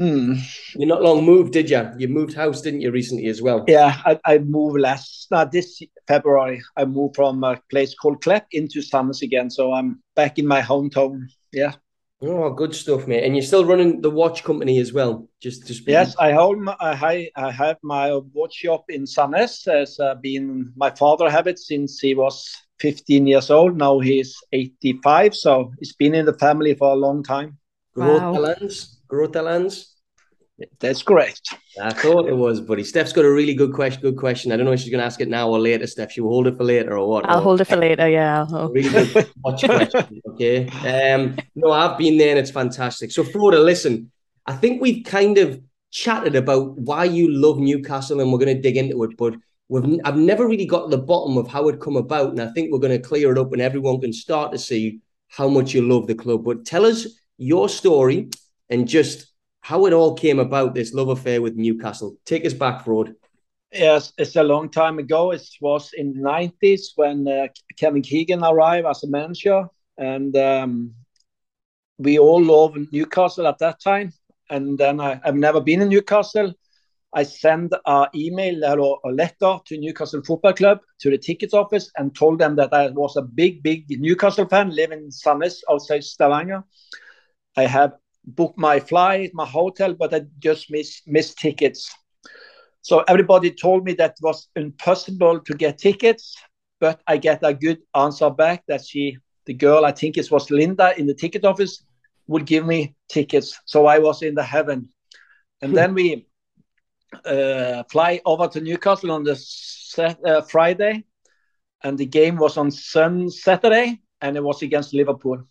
Hmm. You not long moved, did you? You moved house, didn't you, recently as well? Yeah, I, I moved last uh, this February. I moved from a place called Klepp into Sandnes again, so I'm back in my hometown. Yeah. Oh, good stuff, mate. And you're still running the watch company as well. Just, just yes, I hold. My, I, I have my watch shop in Sandnes. Has uh, been my father have it since he was 15 years old. Now he's 85, so it's been in the family for a long time. Wow. Grøttelands. That's correct. I thought it was, buddy. Steph's got a really good question. Good question. I don't know if she's going to ask it now or later, Steph. She will hold it for later or what? I'll or, hold it for later. Yeah. Really good watch question. Okay. Um. No, I've been there and it's fantastic. So, Frode, listen. I think we've kind of chatted about why you love Newcastle, and we're going to dig into it. But we've I've never really got to the bottom of how it come about, and I think we're going to clear it up, and everyone can start to see how much you love the club. But tell us your story and just how it all came about, this love affair with Newcastle. Take us back, Frode. Yes, it's a long time ago. It was in the 90s when uh, Kevin Keegan arrived as a manager. And um, we all loved Newcastle at that time. And then I, have never been in Newcastle. I sent an email or a letter to Newcastle Football Club to the tickets office and told them that I was a big, big Newcastle fan living in Sandnes outside Stavanger. I have book my flight, my hotel, but I just missed miss tickets. So everybody told me that was impossible to get tickets, but I get a good answer back that she, the girl, I think it was Linda in the ticket office, would give me tickets. So I was in the heaven. And then we uh, fly over to Newcastle on the set, uh, Friday, and the game was on sun Saturday, and it was against Liverpool.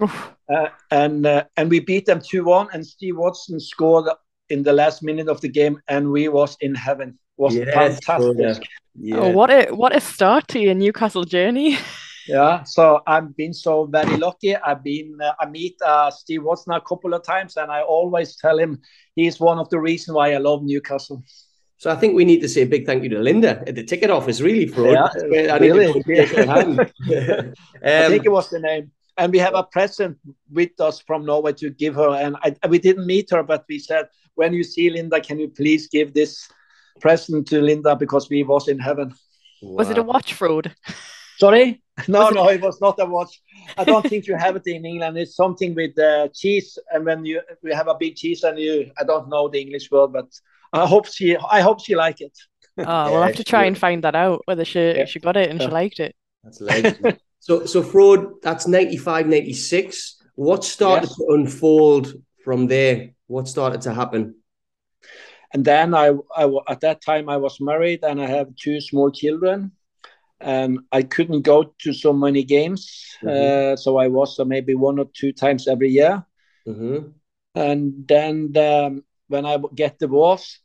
Uh, and uh, and we beat them 2-1 and Steve Watson scored in the last minute of the game and we was in heaven. It was yes, fantastic. Yeah. Oh, what a what a start to your Newcastle journey. yeah, so I've been so very lucky. I've been uh, I meet uh, Steve Watson a couple of times and I always tell him he's one of the reasons why I love Newcastle. So I think we need to say a big thank you to Linda at the ticket office, really, for yeah, I really. um, I think it was the name and we have a present with us from Norway to give her. And I, we didn't meet her, but we said, when you see Linda, can you please give this present to Linda because we was in heaven. Wow. Was it a watch Frode? Sorry? No, was no, it... it was not a watch. I don't think you have it in England. It's something with uh, cheese, and when you we have a big cheese, and you I don't know the English word, but I hope she I hope she like it. Oh, we'll have to try and find that out whether she yeah. she got it and yeah. she liked it. That's legendary. So, so Frode, that's 95, 96. What started yes. to unfold from there? What started to happen? And then I, I, at that time, I was married and I have two small children. And I couldn't go to so many games. Mm-hmm. Uh, so I was uh, maybe one or two times every year. Mm-hmm. And then the, when I get divorced,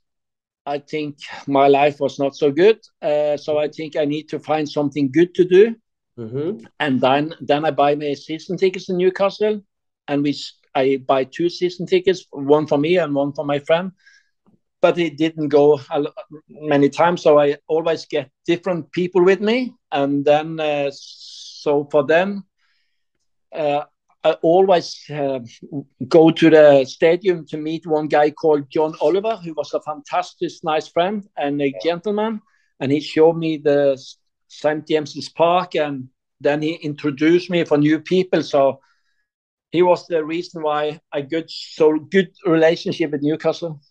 I think my life was not so good. Uh, so I think I need to find something good to do. Mm-hmm. And then then I buy my season tickets in Newcastle, and we I buy two season tickets, one for me and one for my friend. But it didn't go many times, so I always get different people with me, and then uh, so for them, uh, I always uh, go to the stadium to meet one guy called John Oliver, who was a fantastic, nice friend and a gentleman. And he showed me the St. James's Park, and then he introduced me for new people. So he was the reason why I got so good relationship with Newcastle.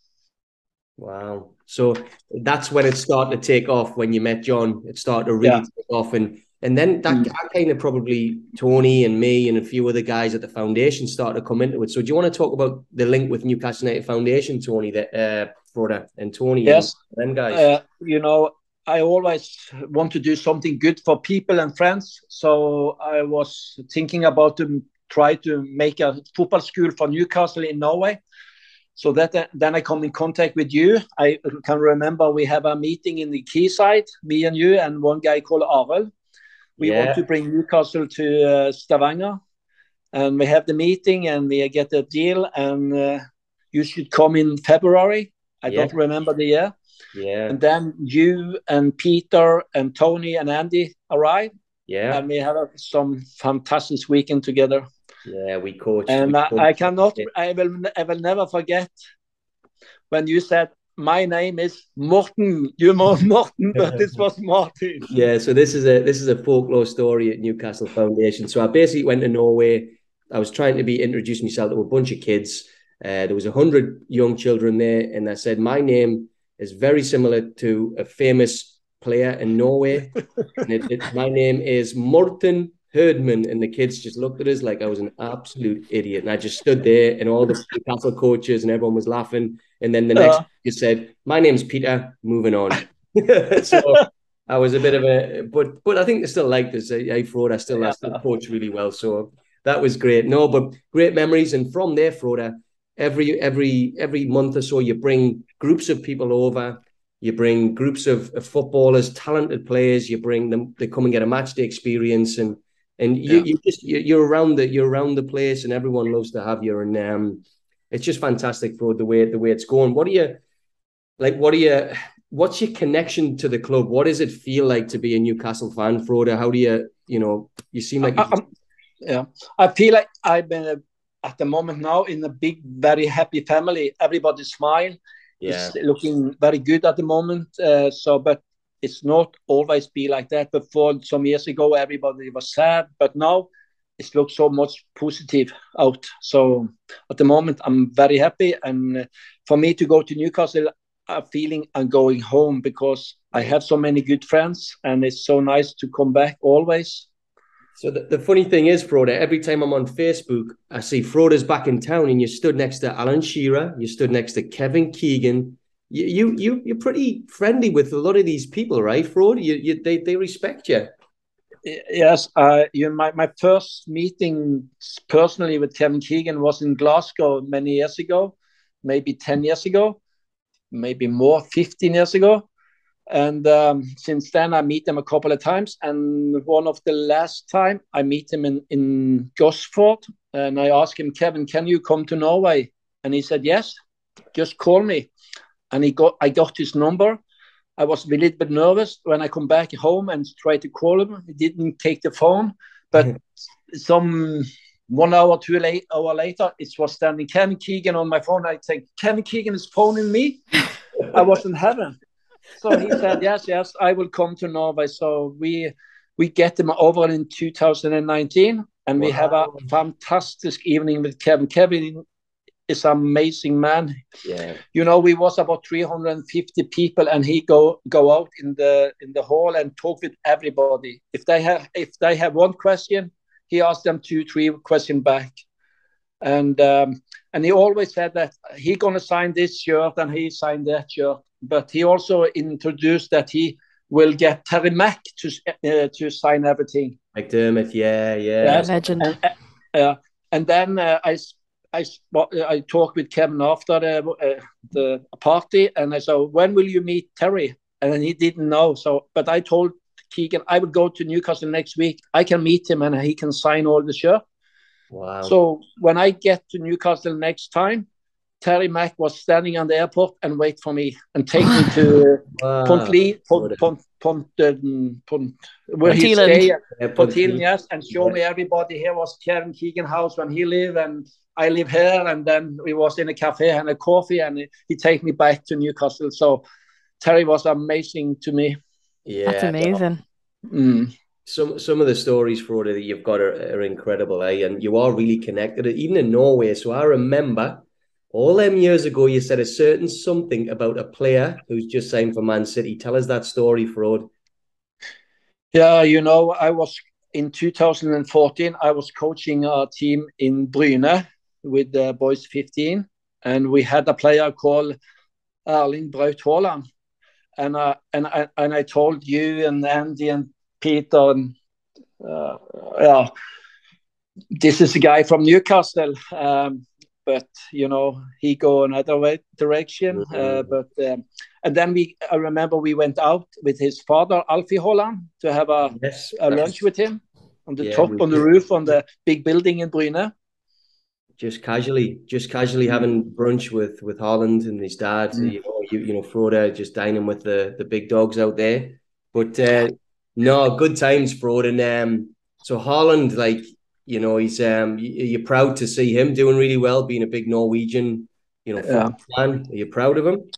Wow. So that's when it started to take off when you met John. It started to really yeah. take off. And and then that, mm. that, kind of probably Tony and me and a few other guys at the foundation started to come into it. So do you want to talk about the link with Newcastle United Foundation, Tony, that uh Frode and Tony yes. and guys? Uh, you know, I always want to do something good for people and friends. So I was thinking about to try to make a football school for Newcastle in Norway. So that then I come in contact with you. I can remember we have a meeting in the quayside, me and you and one guy called Arel. We yeah. want to bring Newcastle to uh, Stavanger, and we have the meeting and we get a deal. And uh, you should come in February. I yeah. don't remember the year. Yeah. And then you and Peter and Tony and Andy arrive. Yeah. And we have some fantastic weekend together. Yeah, we coached. And we I, I, cannot, I will, I will never forget when you said, my name is Morten. You know Morten, but this was Martin. Yeah, so this is a this is a folklore story at Newcastle Foundation. So I basically went to Norway. I was trying to be introducing myself to a bunch of kids. Uh, there was a hundred young children there, and I said my name is very similar to a famous player in Norway. and it, it, my name is Morten Herdman. And the kids just looked at us like I was an absolute idiot. And I just stood there, and all the Newcastle coaches and everyone was laughing. And then the next uh, you said, My name's Peter, moving on. so I was a bit of a but but I think they still like this. I, I Frode, I still yeah. I still coach really well. So that was great. No, but great memories. And from there, Frode, every every every month or so you bring groups of people over. You bring groups of, of footballers talented players. You bring them they come and get a match day experience and and you, yeah. you just you're around the you're around the place and everyone loves to have you. And um it's just fantastic for the way the way it's going. What do you like what do you what's your connection to the club? What does it feel like to be a newcastle fan Frode? How do you you know you seem like I, yeah. I feel like i've been a at the moment now in a big, very happy family. Everybody smile. Yeah. It's looking very good at the moment. Uh, so, but it's not always be like that. Before some years ago, everybody was sad, but now it looks so much positive out. So at the moment, I'm very happy. And for me to go to Newcastle, I'm feeling I'm going home because I have so many good friends, and it's so nice to come back always. So the, the funny thing is, Frode, every time I'm on Facebook, I see Frode's back in town and you stood next to Alan Shearer, you stood next to Kevin Keegan. You you, you you're pretty friendly with a lot of these people, right, Frode? You, you they, they respect you. Yes, uh, you my, my first meeting personally with Kevin Keegan was in Glasgow many years ago, maybe 10 years ago, maybe more, 15 years ago and um, since then I meet them a couple of times. And one of the last time I meet him in in Gosforth, and I asked him, Kevin, can you come to Norway? And he said, yes, just call me. And he got I got his number. I was a little bit nervous when I come back home and tried to call him. He didn't take the phone, but mm-hmm. some one hour, two late, hour later, it was standing Kevin Keegan on my phone. I think Kevin Keegan is phoning me. I was in heaven so he said, yes, yes, I will come to Norway. So we we get him over in 2019, and wow. we have a fantastic evening with Kevin. Kevin is an amazing man. Yeah. You know, we was about 350 people, and he go go out in the in the hall and talk with everybody. If they have if they have one question, he asked them two, three question back. And um, and he always said that he gonna sign this shirt and he signed that shirt but he also introduced that he will get Terry Mack to uh, to sign everything. McDermott, yeah, yeah, yeah legend. And, uh, and then uh, I I I talked with Kevin after the uh, the party, and I said, "When will you meet Terry?" And he didn't know. So, but I told Keegan I would go to Newcastle next week. I can meet him, and he can sign all the shirt. Wow. So when I get to Newcastle next time, Terry Mack was standing on the airport and wait for me and take me to wow. Pontley, Pont, Pont, Pont, um, Pont, where he stay, Ponteland, yes, and show me everybody. Here was Kevin Keegan house when he lived, and I live here. And then we was in a cafe and a coffee, and he take me back to Newcastle. So Terry was amazing to me. Yeah, that's amazing. Mm. Some some of the stories, Frode, that you've got are, are incredible, eh? And you are really connected, even in Norway. So I remember all them years ago, you said a certain something about a player who's just signed for Man City. Tell us that story, Frode. Yeah, you know, I was in 2014. I was coaching a team in Bryne with the boys 15, and we had a player called Erling Braut Haaland. And uh, and I and I told you and Andy and Peter and uh, yeah, this is a guy from Newcastle. Um, but you know he go another way direction. Mm-hmm. Uh, but um, and then we I remember we went out with his father Alfie Haaland to have a, yes, a lunch with him on the yeah, top on the roof on the big building in Bryne. Just casually, just casually having brunch with with Haaland and his dad. Mm. You know, you, you know, Frode just dining with the the big dogs out there. But uh, no, good times, Frode. And um, so Haaland, like you know, he's um, you're proud to see him doing really well, being a big Norwegian, you know, yeah. fan. Are you proud of him?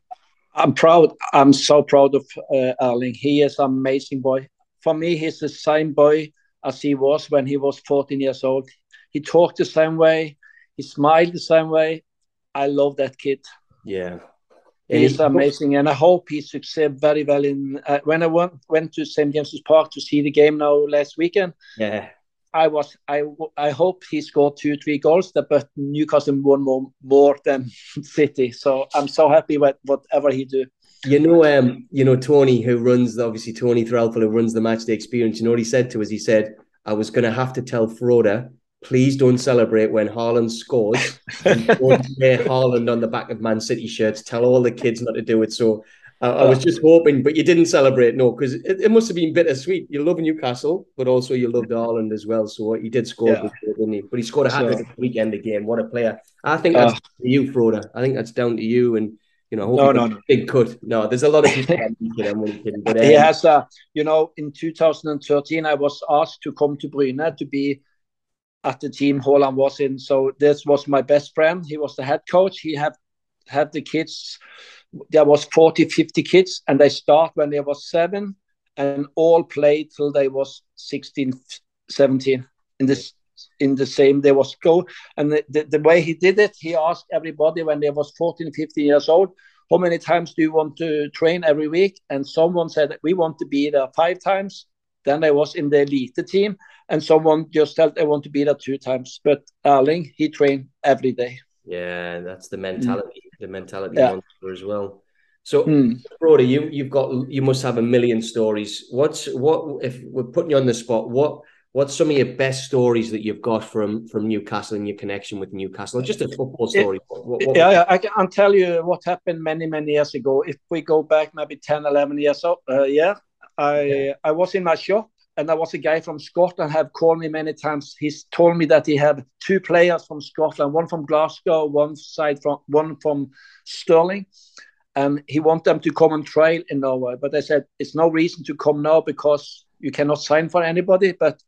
I'm proud. I'm so proud of uh, Erling. He is an amazing boy. For me, he's the same boy as he was when he was 14 years old. He talked the same way. He smiled the same way. I love that kid. Yeah. He's amazing, and I hope he succeeds very well. In uh, when I went went to St James's Park to see the game now last weekend, yeah, I was I I hope he scored two three goals, but Newcastle won more more than City. So I'm so happy with whatever he do. You know, um, you know Tony, who runs obviously Tony Threlfall, who runs the match day experience. You know what he said to us? He said, "I was going to have to tell Frode, please don't celebrate when Haaland scores. don't wear Haaland on the back of Man City shirts. Tell all the kids not to do it." So I, I was just hoping, but you didn't celebrate, no, because it, it, must have been bittersweet. You love Newcastle, but also you loved Haaland as well. So he did score, yeah. didn't he? But he scored a hat trick so, weekend again. What a player! I think that's uh, you, Frode. I think that's down to you, and you know, no, no, no, big cut. No, there's a lot of people. but, um, he has, uh, you know, in 2013, I was asked to come to Bryne to be at the team Haaland was in. So this was my best friend. He was the head coach. He had had the kids there was 40 50 kids and they start when they was seven and all played till they was 16 17 in this in the same they was go and the, the, the, way he did it he asked everybody when they was 14 15 years old how many times do you want to train every week? And someone said we want to be there five times. Then I was in the elite team and someone just said they want to be there two times. But Erling he trained every day yeah, that's the mentality, mm. the mentality yeah. monster as well. So, mm. Frode, you you've got you must have a million stories. What's what if we're putting you on the spot? What what's some of your best stories that you've got from from Newcastle and your connection with Newcastle? Just a football story. What, what, what yeah, I can tell you what happened many many years ago. If we go back maybe 10, 11 years old, uh, yeah, I yeah. I was in my shop and there was a guy from Scotland have called me many times. He's told me that he had two players from Scotland, one from Glasgow, one side from one from Stirling, and he want them to come and trail in Norway. But I said it's no reason to come now because you cannot sign for anybody. But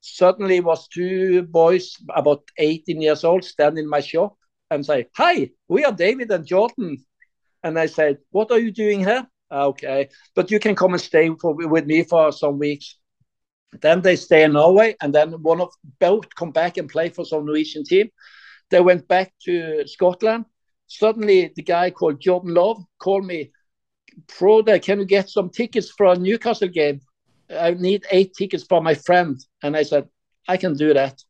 suddenly was two boys about 18 years old standing in my shop and say, "Hi, we are David and Jordan." And I said, "What are you doing here?" Ah, okay, but you can come and stay for, with me for some weeks. Then they stay in Norway, and then one of both come back and play for some Norwegian team. They went back to Scotland. Suddenly, the guy called Jordan Love called me, Frode, can you get some tickets for a Newcastle game? I need eight tickets for my friend. And I said, I can do that.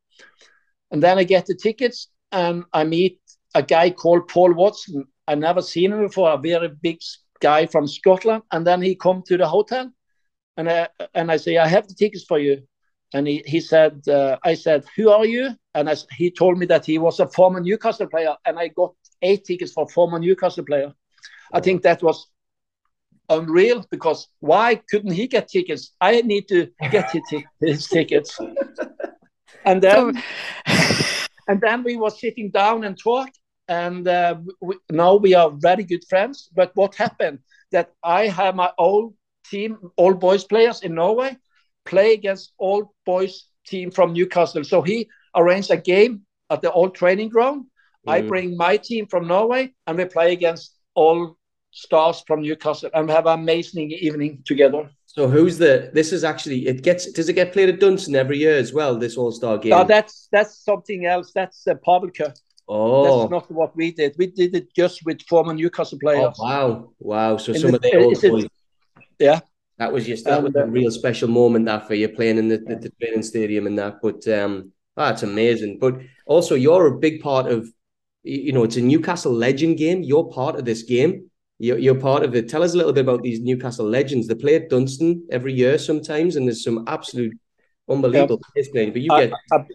And then I get the tickets and I meet a guy called Paul Watson. I never seen him before, a very big guy from Scotland. And then he come to the hotel and I and I say, I have the tickets for you. and he, he said, uh, I said, who are you? And I, he told me that he was a former Newcastle player, and I got eight tickets for former Newcastle player. I think that was unreal because why couldn't he get tickets? I need to get his, his tickets. and then, and then we were sitting down and talk, and uh, we, now we are very good friends. But what happened? That I have my old team, all boys players in Norway, play against all boys team from Newcastle. So he arranged a game at the old training ground. Mm. I bring my team from Norway and we play against all stars from Newcastle and we have an amazing evening together. So who's the this is actually it gets does it get played at Dunston every year as well, this all star game? No, that's that's something else. That's a Pavel Cup. Oh, that's not what we did. We did it just with former Newcastle players. Oh, wow, wow! So In some the, of the old boys. Yeah, that was just that was a real special moment that for you playing in the, the, the training stadium and that. But um, that's amazing. But also, you're a big part of. You know, it's a Newcastle legend game. You're part of this game. You're, you're part of it. Tell us a little bit about these Newcastle legends. They play at Dunston every year sometimes, and there's some absolute unbelievable yeah. playing. But you get. I, I,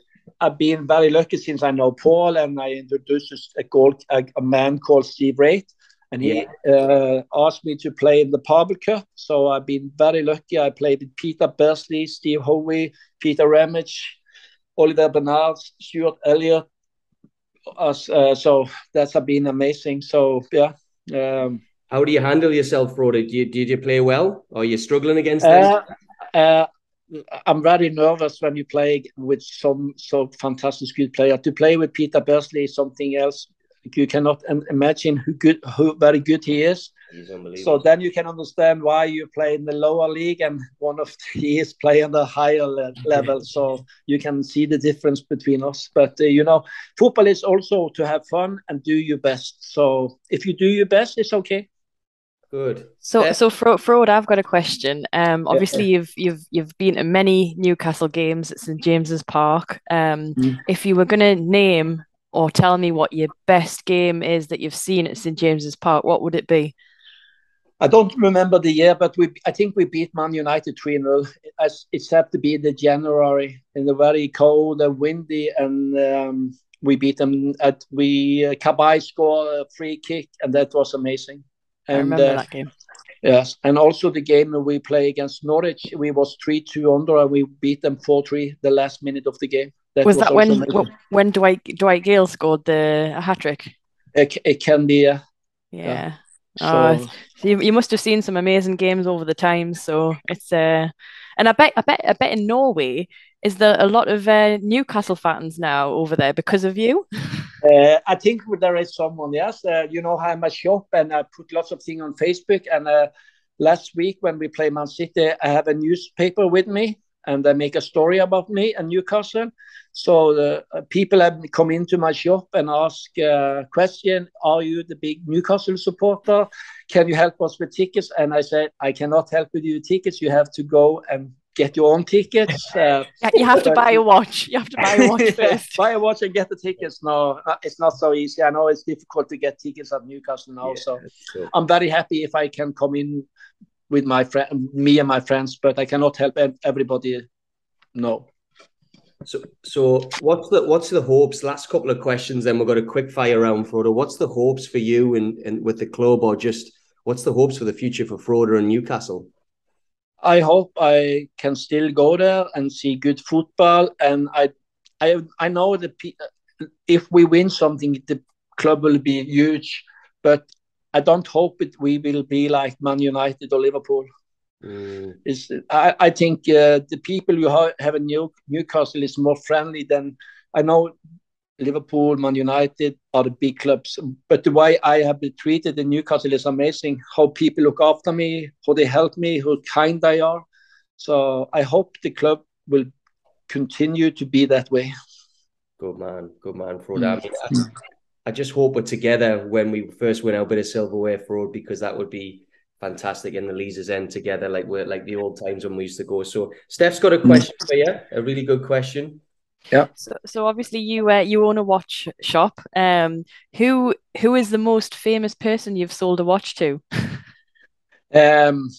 I've been very lucky since I know Paul, and I introduced a, goal, a, a man called Steve Wright and he yeah. uh, asked me to play in the Pavel Cup. So I've been very lucky. I played with Peter Beardsley, Steve Howey, Peter Ramage, Olivier Bernard, Stuart Elliott. Uh, so that's been amazing. So yeah. Um, How do you handle yourself, Frode? Did you, did you play well? Are you struggling against them? Uh, uh, I'm very nervous when you play with some so fantastic good player. To play with Peter Beardsley is something else you cannot imagine who good, who very good he is. So then you can understand why you play in the lower league and one of he is playing the higher level. So you can see the difference between us. But uh, you know, football is also to have fun and do your best. So if you do your best, it's okay. Good. So, yeah. so Frode, I've got a question. Um, obviously yeah. you've you've you've been to many Newcastle games at St James's Park. Um, mm. if you were going to name or tell me what your best game is that you've seen at St James's Park, what would it be? I don't remember the year, but we I think we beat Man United 3 0. It's had to be the January in the very cold and windy, and um, we beat them at we uh, Cabaye scored a free kick, and that was amazing. And, I remember uh, that game. Yes, and also the game we play against Norwich, we was three two under, and we beat them four three the last minute of the game. That was, was that when amazing. when Dwight Dwight Gayle scored the hat trick? It, it can be, yeah. Yeah. Oh, so, you, you must have seen some amazing games over the time. So it's uh, and I bet I bet I bet in Norway is there a lot of uh, Newcastle fans now over there because of you? Uh, I think there is someone. Yes, uh, you know how I'm a shop and I put lots of things on Facebook. And uh, last week when we play Man City, I have a newspaper with me and they make a story about me and Newcastle. So the uh, people have come into my shop and ask a uh, question: Are you the big Newcastle supporter? Can you help us with tickets? And I said, I cannot help with you tickets. You have to go and get your own tickets. Uh, you have to buy a watch. You have to buy a watch first. buy a watch and get the tickets. No, uh, it's not so easy. I know it's difficult to get tickets at Newcastle now. Yeah, so I'm very happy if I can come in with my friend, me and my friends, but I cannot help everybody. No. So, so what's the what's the hopes? Last couple of questions, then we've got a quick fire round, Frode. What's the hopes for you and, and with the club, or just what's the hopes for the future for Frode and Newcastle? I hope I can still go there and see good football, and I, I, I know that if we win something, the club will be huge, but I don't hope it we will be like Man United or Liverpool. Mm. Is I, I think uh, the people you have, have in New, Newcastle is more friendly than I know. Liverpool, Man United are the big clubs, but the way I have been treated in Newcastle is amazing. How people look after me, how they help me, how kind they are. So I hope the club will continue to be that way. Good man, good man, Frode. Mm. I, just hope we're together when we first win our bit of silverware Frode because that would be fantastic in the Leazes end together like we're like the old times when we used to go. So Steph's got a question for you, a really good question. Yeah. So, so obviously you uh, you own a watch shop. Um, who who is the most famous person you've sold a watch to? um,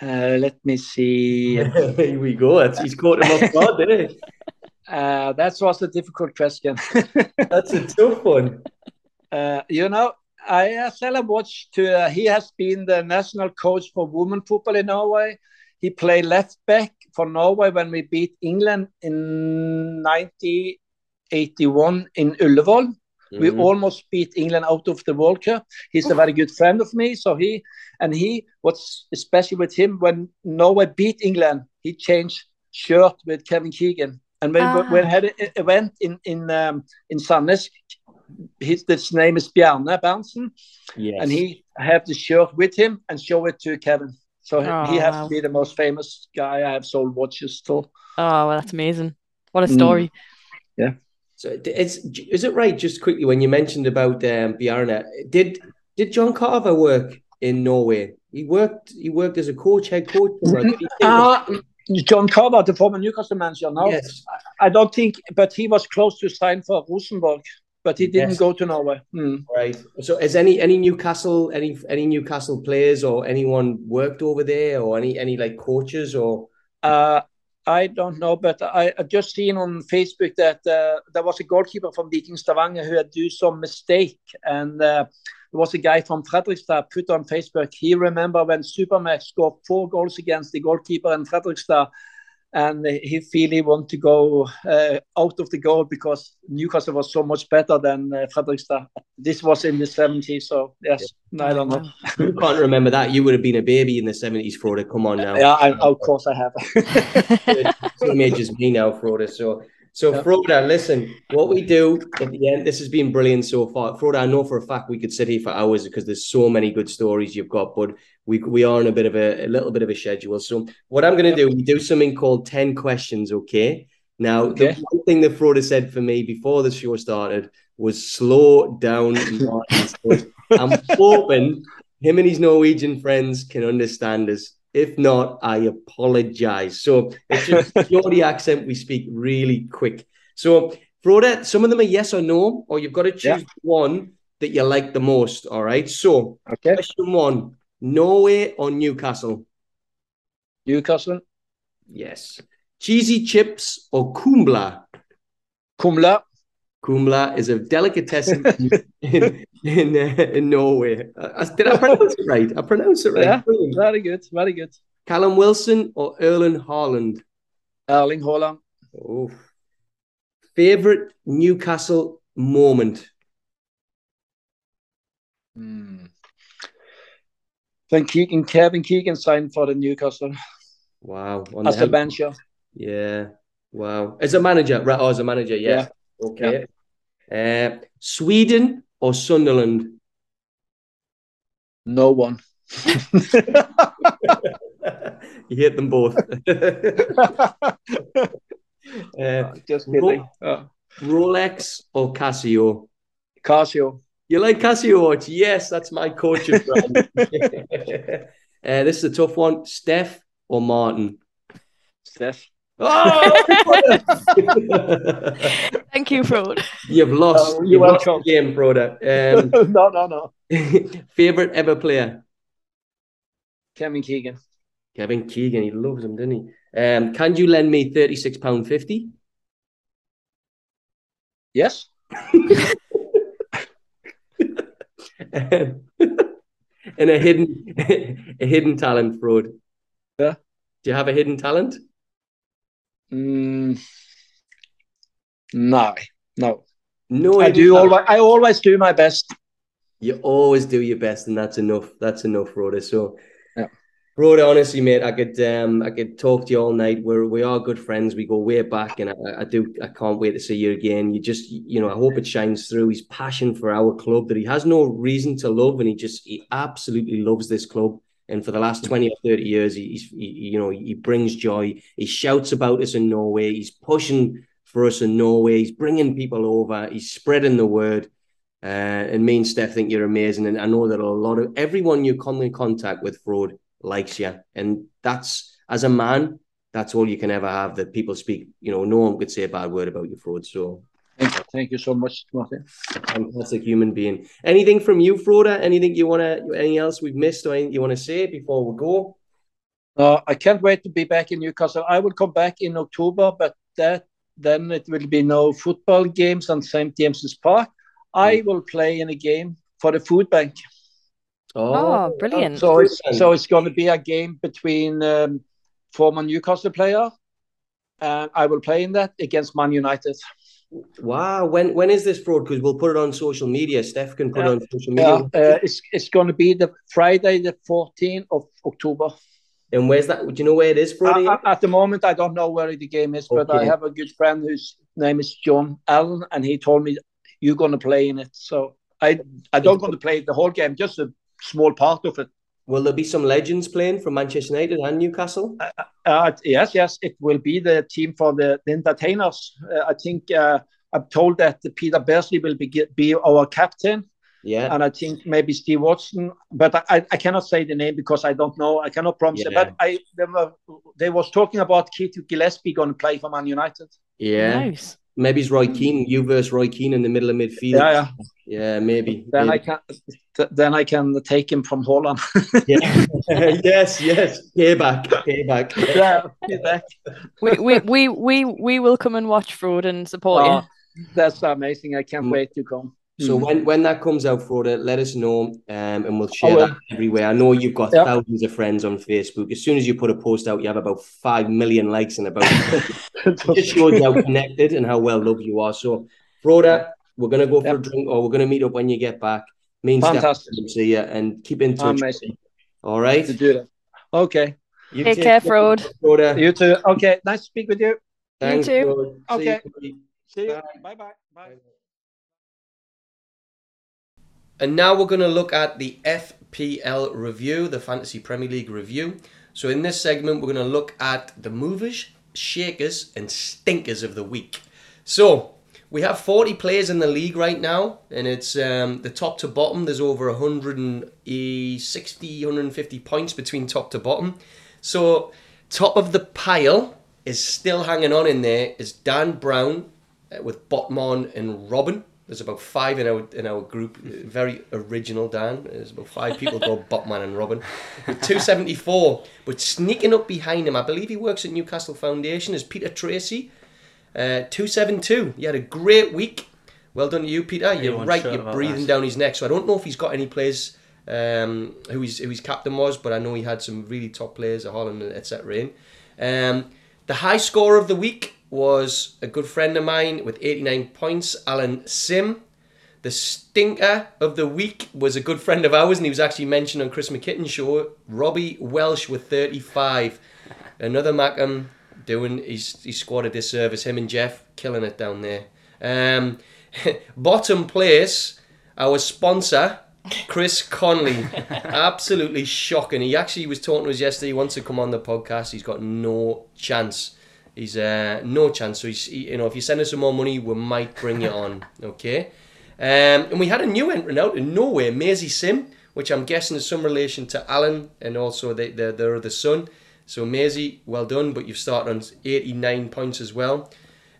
Uh, let me see. Here we go. That's, he's caught him off guard, didn't he? Uh, that was a difficult question. That's a tough one. Uh, you know, I uh, watched. To, uh, he has been the national coach for women football in Norway. He played left back for Norway when we beat England in 1981 in Ullevål. Mm-hmm. We almost beat England out of the World Cup. He's a very good friend of me. So he and he, what's especially with him, when Norway beat England, he changed shirt with Kevin Keegan. And when ah. when had an event in in um, in Sandnes, his, his name is Bjarne Berntsen, yes. and he have the shirt with him and show it to Kevin. So oh, he has wow. to be the most famous guy I have sold watches to. Oh, well, that's amazing! What a story. Mm. Yeah. So it's is it right? Just quickly, when you mentioned about um, Bjarne, did did John Carver work in Norway? He worked. He worked as a coach, head coach. Uh, John Carver, the former Newcastle manager. No, yes. I don't think, but he was close to sign for Rosenborg but he didn't yes. go to Norway. Mm. Right. So, has any any Newcastle any any Newcastle players or anyone worked over there, or any any like coaches or? Uh, I don't know, but I, I just seen on Facebook that uh, there was a goalkeeper from Viking Stavanger who had do some mistake, and uh, there was a guy from Fredrikstad put on Facebook. He remember when Supermax scored four goals against the goalkeeper in Fredrikstad, and he feel he want to go uh, out of the goal because Newcastle was so much better than uh, Fredrikstad. This was in the 70s, so yes, yeah. I don't know. you can't remember that. You would have been a baby in the 70s, Frode. Come on now. Yeah, I, of course I have. Same age as me now, Frode. So so, yeah. Frode, listen, what we do at the end, this has been brilliant so far. Frode, I know for a fact we could sit here for hours because there's so many good stories you've got, but we we are in a bit of a, a little bit of a schedule. So, what I'm going to do, we do something called 10 questions, okay? Now, okay. the one thing that Frode said for me before the show started was slow down. I'm hoping him and his Norwegian friends can understand us if not, I apologize. So it's just the accent. We speak really quick. So, Frode, some of them are yes or no, or you've got to choose yeah. one that you like the most. All right. So, okay. question one Norway or Newcastle? Newcastle. Yes. Cheesy chips or kumla? Kumla. Kumla is a delicatessen in in, uh, in Norway. Uh, did I pronounce it right? I pronounced it right. Yeah, Brilliant. very good, very good. Callum Wilson or Erling Haaland? Erling Haaland. Oh, favorite Newcastle moment. Hmm. When Keegan, Kevin Keegan signed for the Newcastle. Wow. On as the, bencher. Yeah. Wow. As a manager, right? Oh, as a manager, yeah. yeah. Okay. Yeah. Uh, Sweden or Sunderland? No one. you hit them both. uh, Just kidding. Ro- oh. Rolex or Casio? Casio. You like Casio watch? Yes, that's my coaching brand. uh, this is a tough one. Steph or Martin? Steph. Oh! Thank you, Frode. You've lost. Oh, you're You've welcome. Lost game, Frode. Um, no, no, no. favorite ever player? Kevin Keegan. Kevin Keegan, he loves him, doesn't he? Um, can you lend me thirty six pound fifty? Yes. and a hidden, a hidden talent, Frode. Yeah. Do you have a hidden talent? Mm, no, no, no. I do always. I always do my best. You always do your best, and that's enough. That's enough, Frode. So, yeah. Frode, honestly, mate, I could um, I could talk to you all night. We're we are good friends. We go way back, and I, I do. I can't wait to see you again. You just, you know, I hope it shines through. His passion for our club that he has no reason to love, and he just he absolutely loves this club. And for the last 20 or 30 years, he's, he, you know, he brings joy. He shouts about us in Norway. He's pushing for us in Norway. He's bringing people over. He's spreading the word. Uh, and me and Steph think you're amazing. And I know that a lot of everyone you come in contact with, Frode, likes you. And that's, as a man, that's all you can ever have that people speak. You know, no one could say a bad word about you, Frode. So Thank you. Thank you so much, Martin. Fantastic human being. Anything from you, Frode? Anything you want to, anything else we've missed or anything you want to say before we go? Uh, I can't wait to be back in Newcastle. I will come back in October, but that then it will be no football games on St James's Park. I Mm. will play in a game for the food bank. Oh, brilliant. So it's so it's going to be a game between um, former Newcastle player, and I will play in that against Man United. Wow. When when is this Frode? Because we'll put it on social media. Steph can put it on social Yeah, media. uh, it's it's going to be the Friday, the 14th of October. And where's that? Do you know where it is, Brody? Uh, at the moment, I don't know where the game is, but I have a good friend whose name is John Allen, and he told me you're going to play in it. So I I don't going to play the whole game, just a small part of it. Will there be some legends playing from Manchester United and Newcastle? Uh, yes, yes, it will be the team for the, the entertainers. Uh, I think uh, I'm told that Peter Beardsley will be be our captain, Yeah. and I think maybe Steve Watson, but I, I cannot say the name because I don't know. I cannot promise it. But I they, were, they was talking about Keith Gillespie going to play for Man United. Yeah. Nice. Maybe it's Roy Keane. You versus Roy Keane in the middle of midfield. Yeah, yeah. Yeah, maybe. Then I can then I can take him from Haaland. Yeah. yes, yes. Payback. Payback. yeah, he's back. We, we, we, we, we will come and watch Frode and support Oh, you. that's amazing. I can't Mm. wait to come. So Mm. when, when that comes out, Frode, let us know um, and we'll share I will. that everywhere. I know you've got Yep. thousands of friends on Facebook. As soon as you put a post out, you have about 5 million likes and about it just shows how connected and how well loved you are. So, Frode, we're going to go for a drink or we're going to meet up when you get back. Me and Steph Fantastic. will see you and keep in touch. Amazing. All right. to do that. Okay, You Take care, Frode. Froda. you too. Okay, nice to speak with you. Thanks, too. Frode. See Okay. you. See you. Bye. Bye bye. And now we're going to look at the FPL review, the Fantasy Premier League review. So in this segment, we're going to look at the movers, shakers, and stinkers of the week. So we have 40 players in the league right now, and it's um, the top to bottom. There's over 160, 150 points between top to bottom. So top of the pile is still hanging on in there is Dan Brown uh, with Botman and Robin. There's about five in our in our group. Uh, Very original, Dan. There's about five people called Botman and Robin. With 274. But sneaking up behind him, I believe he works at Newcastle Foundation, is Peter Tracy. Uh, 272. He had a great week. Well done to you, Peter. You're Everyone's right, sure you're breathing that. down his neck. So I don't know if he's got any players um, who, his, who his captain was, but I know he had some really top players Haaland, etc. in. Um, the high score of the week was a good friend of mine with 89 points, Alan Sim. The stinker of the week was a good friend of ours, and he was actually mentioned on Chris McKitten's show, Robbie Welsh with 35. Another Mackem doing his, his squad a disservice. Him and Jeff killing it down there. Um, bottom place, our sponsor, Chris Conley. Absolutely shocking. He actually was talking to us yesterday. He wants to come on the podcast. He's got no chance. He's uh, no chance. So he's, he, you know, if you send us some more money, we might bring you on. Okay. Um, and we had a new entrant out in Norway, Maisie Sim, which I'm guessing is some relation to Alan and also the, the, their other son. So Maisie, well done, but you've started on 89 points as well.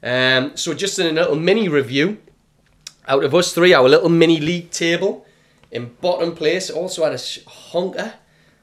Um, so just in a little mini review, out of us three, our little mini league table, in bottom place, also had a sh- honker,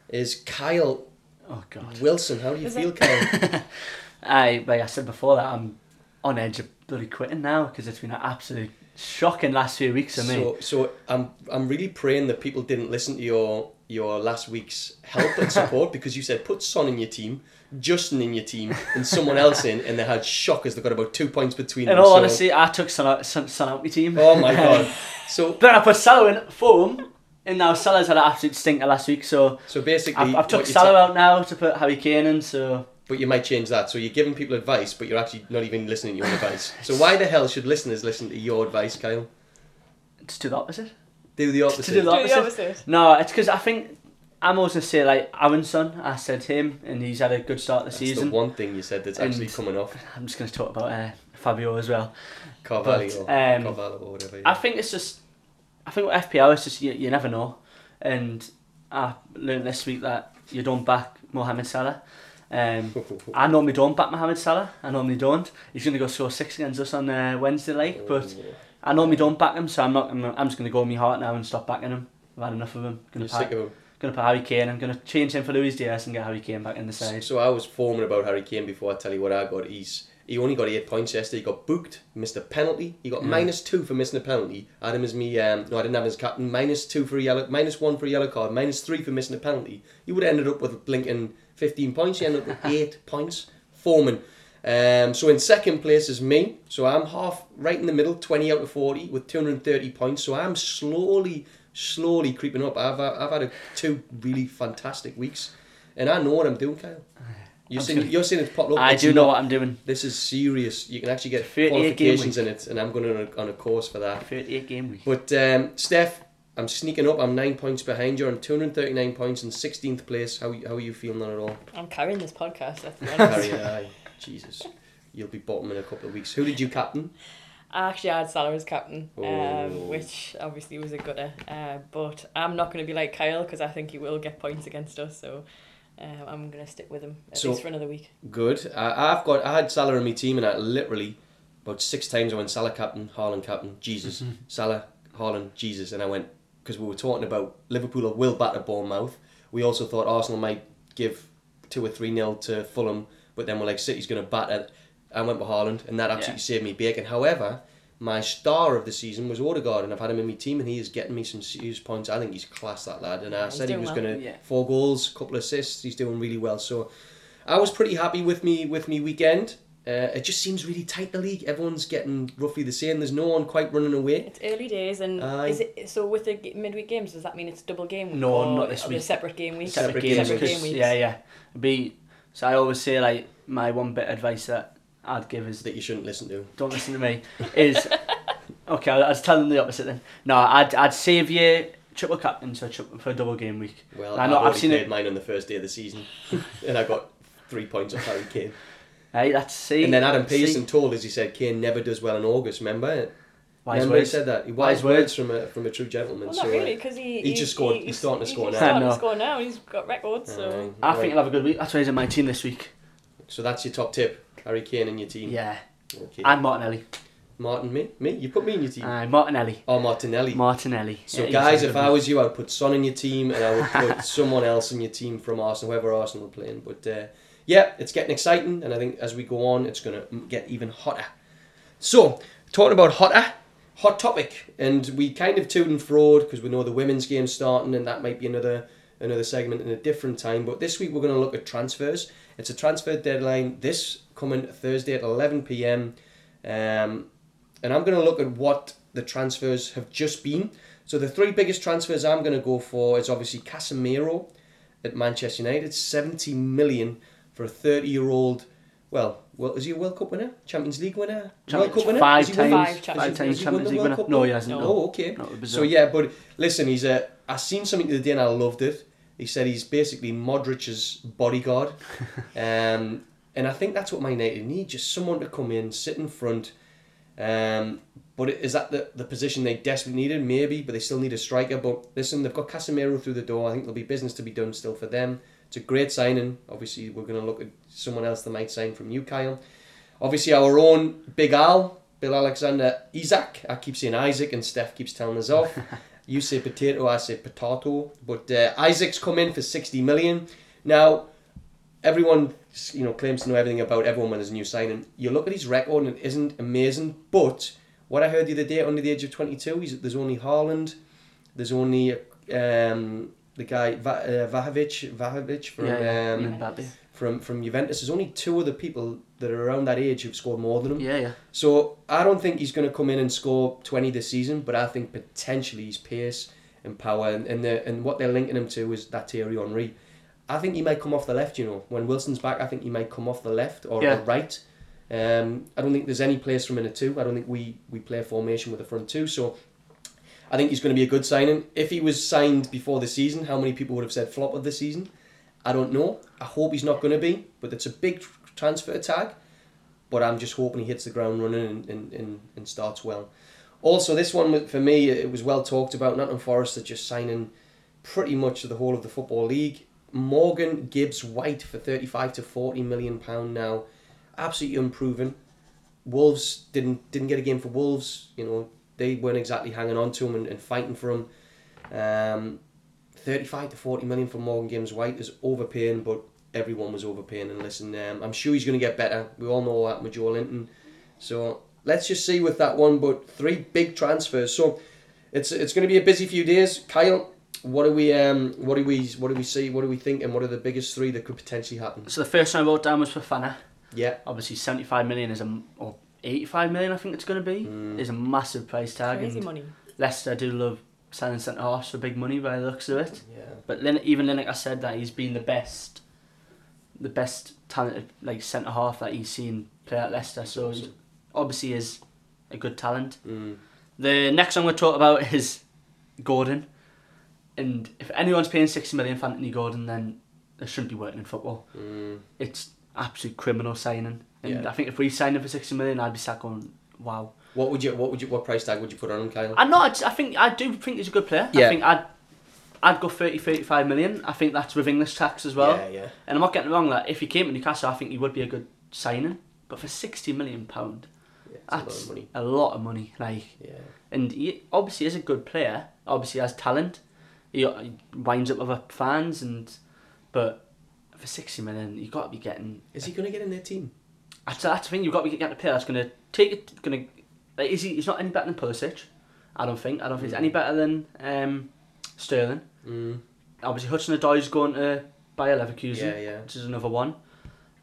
is Kyle Oh God. Wilson. How do you Is feel, it? Kyle? I like I said before that I'm on edge of bloody quitting now because it's been an absolute shocking last few weeks for me. So, so I'm I'm really praying that people didn't listen to your your last week's help and support because you said put Son in your team, Justin in your team, and someone else in, and they had shockers. They got about two points between In them. all so- honesty, I took Son out, Son, Son out my team. oh my god! So But I put Salah in for him, and now Salah's had an absolute stinker last week. So so basically, I've, I've took Salah ta- out now to put Harry Kane in. So But you might change that. So you're giving people advice, but you're actually not even listening to your own advice. So why the hell should listeners listen to your advice, Kyle? just do the opposite. Do the opposite. do the Do the opposite. opposite. No, it's because I think I'm always gonna say like Aaron's son. I said him, and he's had a good start the That's season. the one thing you said that's actually coming off. I'm just gonna talk about uh, Fabio as well. Carvalho But, um, Carvalho or whatever. I think it's just, I think with FPL it's just you, you never know, and I learned this week that you don't back Mohamed Salah. Um, I normally don't back Mohamed Salah. I normally don't. He's going to go score six against us on uh, Wednesday, like. But I normally don't back him, so I'm not. I'm, I'm just going to go with my heart now and stop backing him. I've had enough of him. You're Gonna sick of him. Gonna put Harry Kane. I'm gonna change him for Luis Diaz and get Harry Kane back in the side. So I was forming about Harry Kane before I tell you what I got. He's he only got eight points yesterday. He got booked, missed a penalty. He got minus two for missing a penalty. I had him as me. Um, no, I didn't have him as captain. Minus two for a yellow. Minus one for a yellow card. Minus three for missing a penalty. He would have ended up with blinking fifteen points. He ended up with eight points. Foreman. Um, so in second place is me. So I'm half right in the middle, twenty out of forty with two hundred and thirty points. So I'm slowly, slowly creeping up. I've I've had a, two really fantastic weeks, and I know what I'm doing, Kyle. You're I'm saying gonna- you're saying it's pot luck. I do know what I'm doing. This is serious. You can actually get qualifications in it, and I'm going on a, on a course for that. 38 game week. But um, Steph, I'm sneaking up. I'm nine points behind you. I'm 239 points in 16th place. How how are you feeling on it all? I'm carrying this podcast. Let's be honest. Aye. Jesus, you'll be bottom in a couple of weeks. Who did you captain? I actually had Salah as captain, Oh. um, which obviously was a gooder. Uh, but I'm not going to be like Kyle because I think he will get points against us. So um, I'm going to stick with him at So- least for another week. Good. I, I've got. I had Salah in my team, and I literally about six times I went Salah captain, Haaland captain, Jesus, Salah, Haaland, Jesus, and I went because we were talking about Liverpool will batter Bournemouth. We also thought Arsenal might give two or three nil to Fulham, but then we're like City's going to batter. I went with Haaland, and that absolutely Yeah. saved me bacon. However. My star of the season was Odegaard, and I've had him in my team, and he is getting me some serious points. I think he's class, that lad. And I said he was well. going to Yeah. four goals, couple of assists. He's doing really well. So I was pretty happy with me with me weekend. Uh, it just seems really tight the league. Everyone's getting roughly the same. There's no one quite running away. It's early days, and Aye. is it so with the midweek games? Does that mean it's double game week? No, or not this week. Separate game weeks. Separate separate games, games. Separate game weeks. yeah, yeah. Be so I always say like my one bit of advice that I'd give is That you shouldn't listen to. don't listen to me is okay. I was telling the opposite then. No, I'd I'd save you triple captain so triple, for a double game week. Well, I I've I've seen played it. mine on the first day of the season, and I got three points off Harry Kane. Hey, that's see. And then Adam see, Pearson told us he said Kane never does well in August. Remember? Wise remember he said that. Wise, Wise words words. from a from a true gentleman. Well, not uh, really, because he, he just scored- he's starting to score now. Starting No. to score now. He's got records. So uh, I right. think he'll have a good week. That's why he's in my team this week. so. That's your top tip, Harry Kane and your team. Yeah, Okay. and Martinelli. Martin, me, me. You put me in your team. Uh, Martinelli. oh, Martinelli. Martinelli. So, Yeah, guys, if I was you, I'd put Son in your team and I would put someone else in your team from Arsenal, whoever Arsenal are playing. But uh, yeah, it's getting exciting, and I think as we go on, it's going to get even hotter. So, talking about hotter, hot topic, and we kind of toed and froed because we know the women's game's starting, and that might be another another segment in a different time. But this week we're going to look at transfers. It's a transfer deadline this coming Thursday at 11 p.m. Um, and I'm going to look at what the transfers have just been. So the three biggest transfers I'm going to go for is obviously Casemiro at Manchester United, 70 million for a 30 year old. Well, well, is he a World Cup winner? Champions League winner? World Cup winner? Five times. Five has he- Five has times he Champions League winner. No, he hasn't. No. No. Oh, okay. So yeah, but listen, he's a. I seen something the other day and I loved it. He said he's basically Modric's bodyguard, um, and I think that's what Man United need: just someone to come in, sit in front. Um, but is that the, the position they desperately needed? Maybe, but they still need a striker. But listen, they've got Casemiro through the door. I think there'll be business to be done still for them. It's a great signing. Obviously, we're going to look at someone else that might sign from Newcastle. Obviously, our own Big Al, Bill Alexander Isaac. I keep saying Isaac, and Steph keeps telling us off. you say potato, I say potato. But uh, Isaac's come in for 60 million. Now, everyone you know claims to know everything about everyone when there's a new signing. You look at his record and it isn't amazing. But what I heard the other day, under the age of 22, he's, there's only Haaland, there's only um, the guy Va- uh, Vahovic, Vahovic from Yeah, yeah. um, from from Juventus. There's only two other people that are around that age who've scored more than him. Yeah, yeah. So I don't think he's going to come in and score 20 this season, but I think potentially his pace and power and and, the, and what they're linking him to is that Thierry Henry. I think he might come off the left. You know, when Wilson's back, I think he might come off the left or Yeah. the right. Um, I don't think there's any place from in a two. I don't think we we play a formation with a front two. So I think he's going to be a good signing. If he was signed before the season, how many people would have said flop of the season? I don't know. I hope he's not going to be, but it's a big transfer tag. But I'm just hoping he hits the ground running and, and, and, and starts well. Also, this one for me, it was well talked about. Nottingham Forest are just signing pretty much the whole of the football league. Morgan Gibbs White for 35 to 40 million pound now, absolutely unproven. Wolves didn't didn't get a game for Wolves. You know they weren't exactly hanging on to him and, and fighting for him. Um, 35 to 40 million for Morgan Gibbs White is overpaying, but everyone was overpaying. And listen, um, I'm sure he's going to get better. We all know that with Joelinton. So let's just see with that one. But three big transfers. So it's it's going to be a busy few days. Kyle, what do we um what do we what do we see? What do we think? And what are the biggest three that could potentially happen? So the first one I wrote down was Fofana. Yeah. Obviously, 75 million is a or 85 million. I think it's going to be Mm. is a massive price tag. Crazy and money. Leicester do love selling centre halves for big money by the looks of it. Yeah. But Lin- even Lineker said that he's been the best, the best talented like centre half that he's seen play at Leicester. So he obviously is a good talent. Mm. The next one we're talk about is Gordon, and if anyone's paying sixty million for Anthony Gordon, then they shouldn't be working in football. Mm. It's absolute criminal signing, and Yeah. I think if we signed him for sixty million, I'd be sat going, wow. What would you what would you what price tag would you put on him, Kyle? I know. I, just- I think I do think he's a good player. Yeah. I think I'd I'd go 30, 35 million. I think that's with English tax as well. Yeah, yeah. And I'm not getting it wrong that if he came to Newcastle, I think he would be a good signing. But for sixty million pound, yeah it's a lot of money. a lot of money. Like, Yeah. and he obviously is a good player. Obviously has talent. He, he winds up other fans, and but for sixty million, you've got to be getting. Is he going to get in their team? That's, that's the thing. You've got to be getting a player that's going to take it. Going to like, is he? He's not any better than Pulisic. I don't think. I don't think he's any better than um, Sterling. Mm. Obviously, Hudson Odoi is going to buy Bayer Leverkusen, Yeah, yeah. which is another one.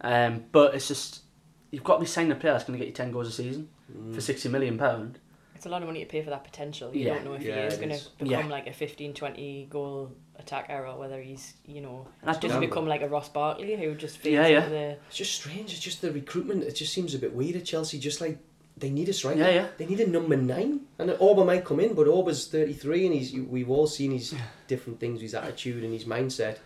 Um, but it's just you've got to be signing a player that's going to get you ten goals a season Mm. for sixty million pound. It's a lot of money to pay for that potential. You Yeah. don't know if Yeah, he is going to become Yeah. like a 15, 20 goal attacker or whether he's, you know, And I doesn't become like a Ross Barkley who just fades Yeah, yeah. into the... It's just strange. It's just the recruitment. It just seems a bit weird at Chelsea. Just like they need a striker. Yeah, yeah. They need a number nine. And Auba might come in, but Auba's thirty three, and he's we've all seen his different things, his attitude and his mindset.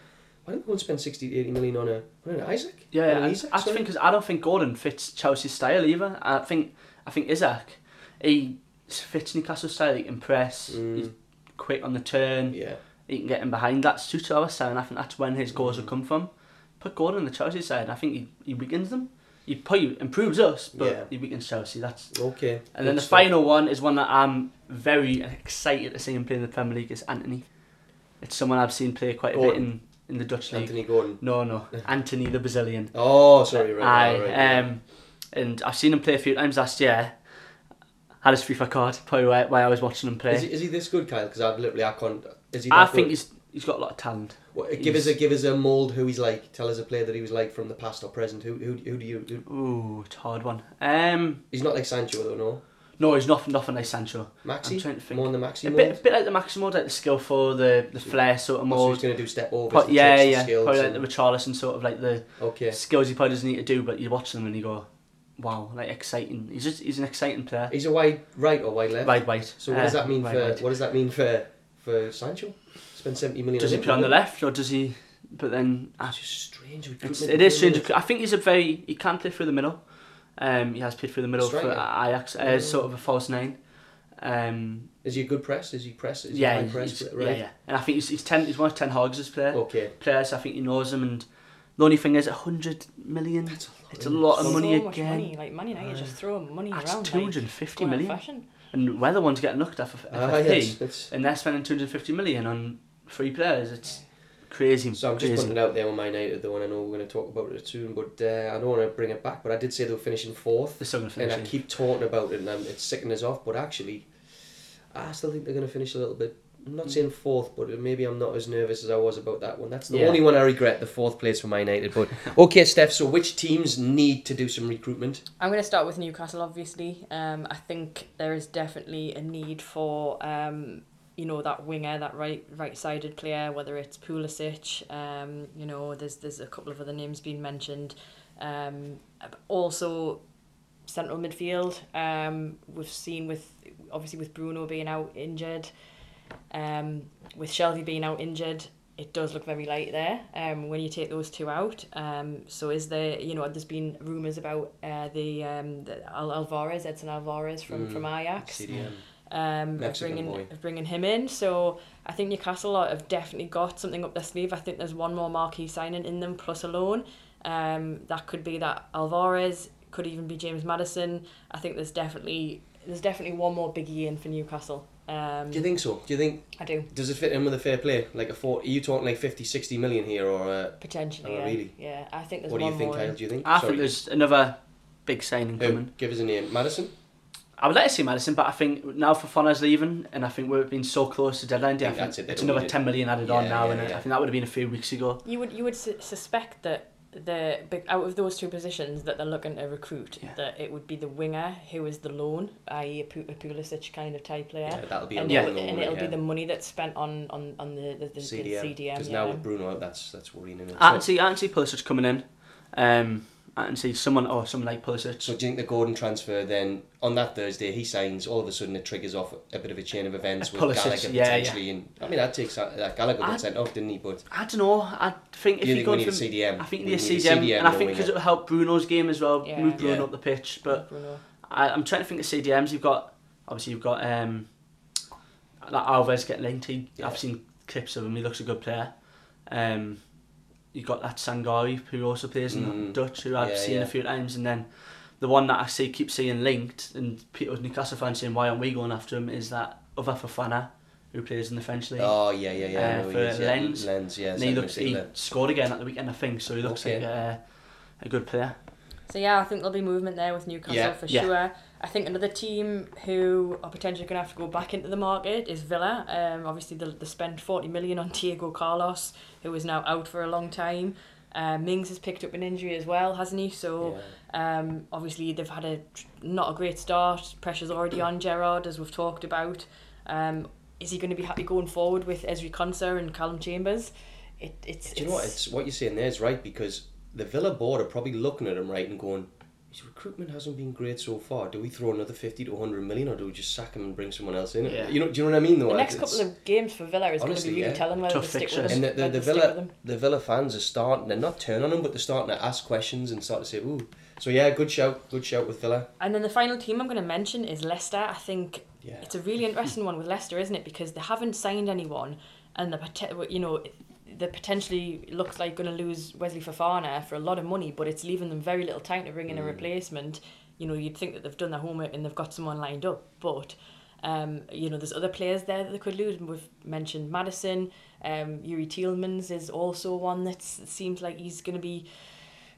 Why don't we go and spend 60 to 80 million on a on an Isaac? Yeah, yeah. an I, I just think because I don't think Gordon fits Chelsea's style either. I think I think Isaac, he fits Newcastle's style. He can press. Mm. He's quick on the turn. Yeah. He can get in behind. That suits our style, and I think that's when his goals will come from. Put Gordon on the Chelsea side. I think he, he weakens them. He probably improves us, but Yeah. he weakens Chelsea. That's Okay. and then the stuff. final one is one that I'm very excited to see him play in the Premier League. Is Anthony. It's someone I've seen play quite a bit in, in the Dutch league. Anthony Gordon. No, no, Anthony the Brazilian. Oh, sorry, right. Aye, right, right, um, and I've seen him play a few times last year. Had his FIFA card, probably why, why I was watching him play. Is he, is he this good, Kyle? Because I've literally I can't. Is he? I think good? he's he's got a lot of talent. What, give us a give us a mold who he's like. Tell us a player that he was like from the past or present. Who who, who do you? Who, Ooh, it's a hard one. Um, he's not like Sancho though, no. no, he's nothing, nothing like Sancho. Maxi. I'm trying to think. More than the Maxi A mold. bit, a bit like the Maximo, like the skillful, the the flair sort of Oh, so he's going to do step overs. But yeah, tricks, yeah, probably like and- the Richarlison sort of like the Okay. skills he probably doesn't need to do, but you watch them and you go, wow, like exciting. He's just he's an exciting player. He's a wide right or wide left. Wide white. So what does Uh, that mean for what does that mean for for Sancho? Spend seventy million. Does he play on the left or does he? But then I It's just strange. It's, it is strange. I think he's a very he can play through the middle. Um, he has played through the middle for Striker? Ajax as sort of a false nine. Um, Is he a good press? Is he press? Is he yeah, high press? right. yeah, yeah. And I think he's, he's ten. He's one of ten Hag's player Okay. players. I think he knows him. And the only thing is, a hundred million. That's a lot, it's a lot of so money much again. money. Like Man United just throw money That's around. two hundred and fifty like, going million. out of fashion. And whether one's getting looked at for, for Ah, yes, it's- and they're spending two hundred and fifty million on three players. It's crazy. So I'm just crazy. putting it out there on my United though, and I know we're going to talk about it soon, but uh, I don't want to bring it back. But I did say they were finishing fourth, They're still going to and. I keep talking about it, and um, it's sickening us off. But actually, I still think they're going to finish a little bit. I'm not saying fourth, but maybe I'm not as nervous as I was about that one. That's the Yeah. only one I regret, the fourth place for my United. But okay, Steph. So which teams need to do some recruitment? I'm going to start with Newcastle, obviously. Um, I think there is definitely a need for, um, you know, that winger, that right right sided player, whether it's Pulisic. Um, you know, there's there's a couple of other names being mentioned. Um, also, central midfield. Um, we've seen with obviously with Bruno being out injured, um, with Shelvey being out injured, it does look very light there. Um, when you take those two out, um, so is there you know there's been rumours about uh, the um the Al- Alvarez Edson Alvarez from Mm, from Ajax CDM. um, of bringing boy. of bringing him in. So I think Newcastle have definitely got something up their sleeve. I think there's one more marquee signing in them plus a loan. Um, that could be that Alvarez, could even be James Maddison. I think there's definitely there's definitely one more biggie in for Newcastle. Um, Do you think so? Do you think I do does it fit in with a fair play? Like a four? Are you talking like 50, 60 million here, or uh, potentially. Yeah. really? Yeah, I think there's what do you think. Kyle? Do you think? I Sorry. think there's another big signing Who? coming. Give us a name. Maddison. I would like to see Maddison, but I think now for Fofana's leaving, and I think we've been so close to deadline day. I think think that's it, it's another ten million added on now, yeah, and yeah. I think that would have been a few weeks ago. You would you would su- suspect that the big out of those two positions that they're looking to recruit, Yeah. that it would be the winger who is the loan, i.e. a, Pu- Pulisic kind of type player. Yeah, that'll be and, long, it, long and way, it'll yeah. be the money that's spent on on, on the, the, the, CDM. Because yeah. now with Bruno that's that's worrying. Isn't? I see, I see Pulisic coming in. Um, I can see someone or someone like Pulisic. so do you think the Gordon transfer then on that Thursday he signs? All of a sudden it triggers off a bit of a chain of events with Pulisic, Gallagher yeah, potentially. And I mean that takes that Gallagher got sent off, didn't he? But I don't know. I think if you he think we goes need a CDM? I think We need a CDM, CDM, and I think because it'll help Bruno's game as well, Yeah. move Bruno Yeah. up the pitch. But Bruno. I, I'm trying to think of CDMs. You've got obviously you've got um, like Alves getting linked. He, Yeah. I've seen clips of him. He looks a good player. Um, you've got that Sangaré who also plays in Mm. Dutch, who I've Yeah, seen yeah. a few times, and then the one that I see keep seeing linked, and people Newcastle fans saying why aren't we going after him is that other Fofana who plays in the French league. oh yeah, yeah, yeah. Uh, know for he is, yeah. Lens. Lens, yeah. and he looks he scored again at the weekend, I think. So he looks Okay. like a, a good player. So yeah, I think there'll be movement there with Newcastle Yeah. for Yeah. sure. I think another team who are potentially going to have to go back into the market is Villa. Um, obviously they, they spent forty million on Diego Carlos, who is now out for a long time. Uh, Mings has picked up an injury as well, hasn't he? So Yeah. um, obviously they've had a not a great start. Pressure's already on Gerrard, as we've talked about. Um, is he going to be happy going forward with Ezri Konsa and Calum Chambers? It, it's, Do you know what? it's- It's what you're saying there is right because the Villa board are probably looking at him right and going, his recruitment hasn't been great so far. Do we throw another fifty to hundred million, or do we just sack him and bring someone else in? Yeah. You know, do you know what I mean? Though, the next it's- couple of games for Villa is going to honestly, be really yeah. telling whether Tough they stick fixtures. with him. and the, the, the they stick with Villa the Villa fans are starting. They're not turning on him, but they're starting to ask questions and start to say, "Ooh." So yeah, good shout, good shout with Villa. And then the final team I'm going to mention is Leicester. I think Yeah. it's a really interesting one with Leicester, isn't it? Because they haven't signed anyone, and the pote- you know they potentially looks like going to lose Wesley Fofana for a lot of money, but it's leaving them very little time to bring in a replacement. You know, you'd think that they've done their homework and they've got someone lined up, but um, you know, there's other players there that they could lose. We've mentioned Maddison, um, Youri Tielemans is also one that seems like he's going to be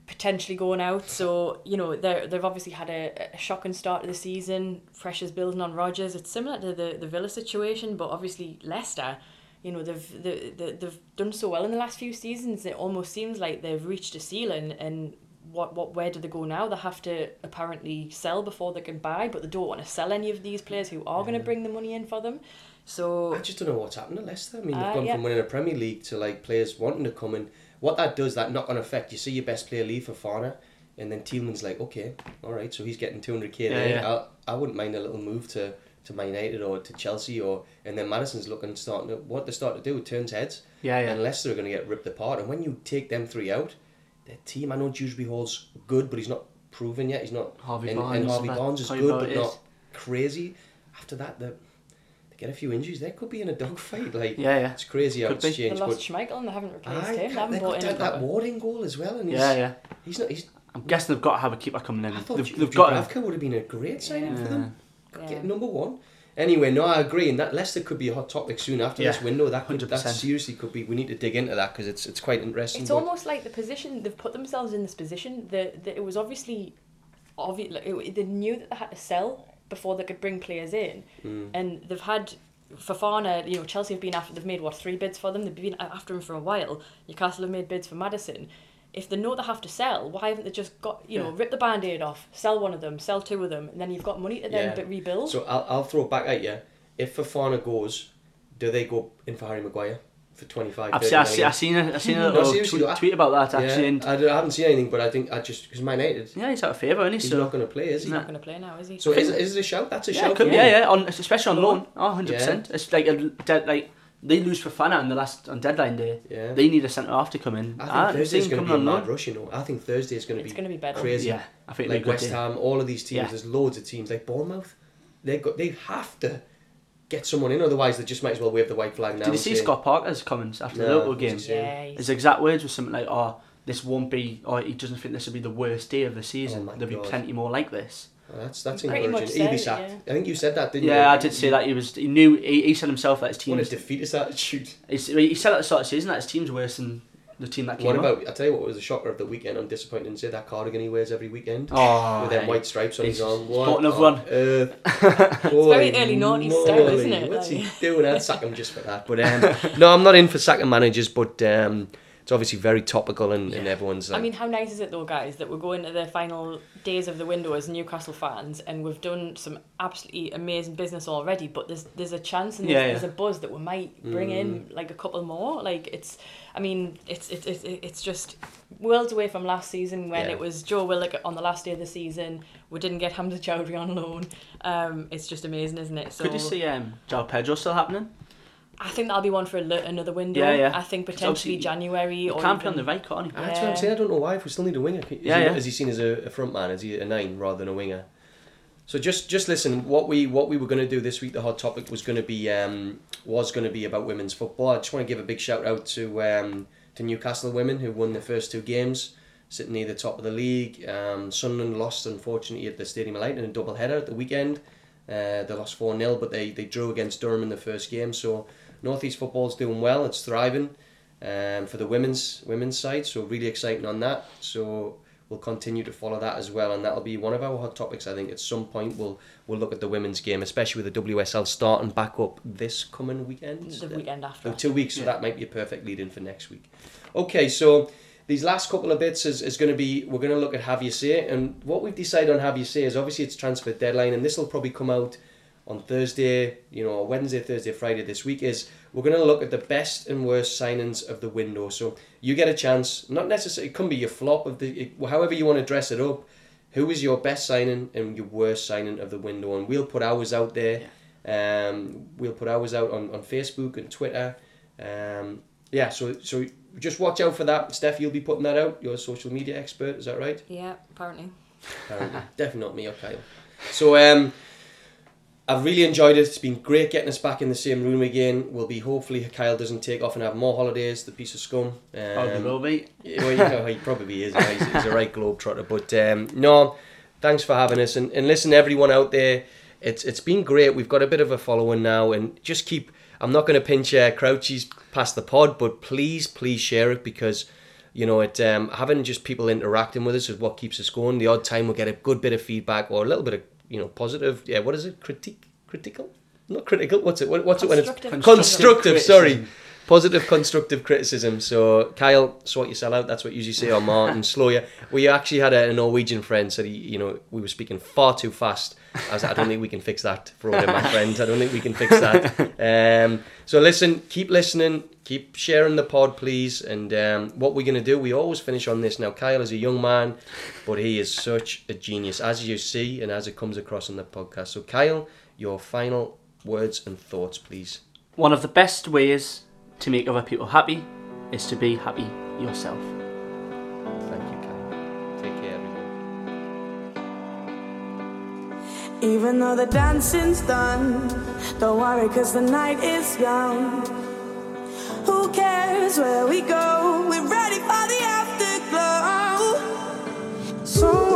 potentially going out. So you know they they've obviously had a, a shocking start to the season. Pressure's building on Rodgers. It's similar to the the Villa situation, but obviously Leicester. You know they've they, they, they've done so well in the last few seasons. It almost seems like they've reached a ceiling. And what what where do they go now? They have to apparently sell before they can buy, but they don't want to sell any of these players who are going to bring the money in for them. So I just don't know what's happened to Leicester. I mean, they've Uh, gone yeah. from winning a Premier League to like players wanting to come in. What that does, that knock on effect. You see your best player leave Fofana, and then Tielemans like, okay, all right, so he's getting two hundred k Yeah, there. yeah. I I wouldn't mind a little move to to Man United or to Chelsea or and then Maddison's looking starting to what they start to do. It turns heads. Yeah, yeah. And Leicester are going to get ripped apart. And when you take them three out, their team. I know Dewsbury Hall's good, but he's not proven yet. He's not. Harvey and, Barnes, and Harvey that- Barnes is good, but is. not crazy. After that, they they get a few injuries. They could be in a dogfight. Like Yeah, yeah. it's crazy how Could it's be. they changed. lost But Schmeichel and they haven't replaced Aye, him. They they haven't got bought in that, that proper- Warding goal as well, and he's, Yeah, yeah. he's not. He's, I'm guessing they've got to have a keeper coming in. I thought They've, Ju- they've got to. Dubravka would have been a great signing for them. Yeah. Get number one. Anyway, no, I agree, and that Leicester could be a hot topic soon after this window. That could, that 100%. seriously could be. We need to dig into that because it's it's quite interesting. It's but- almost like the position they've put themselves in this position. that that it was obviously, obvious. Like, it, they knew that they had to sell before they could bring players in, Mm. and they've had Fofana. You know, Chelsea have been after. They've made what three bids for them. They've been after him for a while. Newcastle have made bids for Maddison. If they know they have to sell, why haven't they just got you know Yeah. rip the band-aid off, sell one of them, sell two of them, and then you've got money to then Yeah. but rebuild. So I'll, I'll throw it back at you. If Fofana goes, do they go in for Harry Maguire for 25 I've seen, I've seen. I've seen a, I've seen a No, little seriously, tweet, I- tweet about that actually. yeah, And, I, don't- I haven't seen anything, but I think I just because Man United, yeah, he's out of favour, isn't he? he's so, not going to play, is he? He's not going to play now, is he? So is, is it a shout? That's a yeah, shout. it could, for yeah, yeah, on, especially on loan. Oh, 100%. It's like, a, dead, like they lose Fofana on the last on deadline day. Yeah. They need a centre half to come in. I think Ah, Thursday's going to be a coming on mad rush. You know, I think Thursday is going to It's be gonna be better. crazy. Yeah, I think like it'll be a West good day. Ham, all of these teams. Yeah. There's loads of teams like Bournemouth. They got they have to get someone in, otherwise they just might as well wave the white flag now. Did you see say, Scott Parker's comments after the No, Liverpool what game? Yeah, His exact words were something like, "Oh, this won't be," or he doesn't think this will be the worst day of the season. Oh There'll God. be plenty more like this. Well, that's that's Pretty encouraging. much He'll be said it, sacked. I think you said that, didn't you? Yeah, I did say that he was. He knew. He, he said himself that his team. What a defeatist attitude. He said at the start of the season that his team's worse than the team that came What up. about? I tell you what was the shocker of the weekend. I'm disappointed in say that cardigan he wears every weekend Oh, with them white stripes on his arm. bought What another on one. earth? It's very early naughty style, isn't it? What's he doing? I'd sack him just for that. But um, no, I'm not in for sacking managers. But um, it's obviously very topical, and, and everyone's. Like, I mean, how nice is it though, guys, that we're going to the final days of the window as Newcastle fans, and we've done some absolutely amazing business already. But there's there's a chance and there's, Yeah, yeah. there's a buzz that we might bring Mm. in like a couple more. Like it's, I mean, it's it's it's it's just worlds away from last season when Yeah. it was Joe Willock on the last day of the season. We didn't get Hamza Choudhury on loan. Um, it's just amazing, isn't it? So Could you see um, João Pedro still happening? I think that'll be one for a another window. Yeah, yeah. I think potentially January He or can't play on the right, can't he? That's what I'm saying. I don't know why. If we still need a winger, is, Yeah, he, yeah. is he seen as a, a front man? Is he a nine rather than a winger? So just just listen. What we what we were going to do this week, the hot topic was going to be um, was going to be about women's football. I just want to give a big shout out to um, to Newcastle women who won the first two games, sitting near the top of the league. Um, Sunderland lost unfortunately at the Stadium of Light in a double header at the weekend. Uh, they lost four 0 but they, they drew against Durham in the first game. So Northeast football's doing well. It's thriving um, for the women's women's side. So really exciting on that. So we'll continue to follow that as well, and that'll be one of our hot topics. I think at some point we'll we'll look at the women's game, especially with the WSL starting back up this coming weekend. the weekend after. Oh, two weeks, so that might be a perfect lead in for next week. Okay, so these last couple of bits is, is going to be we're going to look at Have You Say, and what we've decided on Have You Say is obviously it's transfer deadline, and this will probably come out on Thursday, you know, Wednesday, Thursday, Friday this week. Is we're going to look at the best and worst signings of the window. So you get a chance, not necessarily, it can be your flop of the, it, however you want to dress it up. Who is your best signing and your worst signing of the window? And we'll put ours out there. Um, we'll put ours out on, on Facebook and Twitter. Um, yeah, so so just watch out for that. Steph, you'll be putting that out. You're a social media expert, is that right? Yeah, apparently. Apparently. Definitely not me or Kyle. So um, I've really enjoyed it. It's been great getting us back in the same room again. We'll be hopefully Kyle doesn't take off and have more holidays. The piece of scum. Um, Oh, he will be. yeah, well, you know, he probably is. He's, he's a right globetrotter. But um, no, thanks for having us. And, and listen, everyone out there, it's it's been great. We've got a bit of a following now, and just keep. I'm not going to pinch uh, Crouchies past the pod, but please, please share it because you know it. Um, having just people interacting with us is what keeps us going. The odd time we'll get a good bit of feedback or a little bit of you know positive. Yeah, what is it? Critique, critical, not critical. What's it? What, what's it when it's Constructive. constructive? sorry, positive constructive criticism so kyle sort yourself out that's what you usually say or martin slow you we actually had a, norwegian friend said he you know we were speaking far too fast i was like, i don't think we can fix that Frodo, my friend i don't think we can fix that. Um, so listen keep listening keep sharing the pod please. And um, what we're going to do we always finish on this. Now kyle is a young man but he is such a genius as you see and as it comes across on the podcast. So kyle your final words and thoughts please. One of the best ways to make other people happy is to be happy yourself. Even though the dancing's done, don't worry, cause the night is young. Who cares where we go? We're ready for the afterglow. So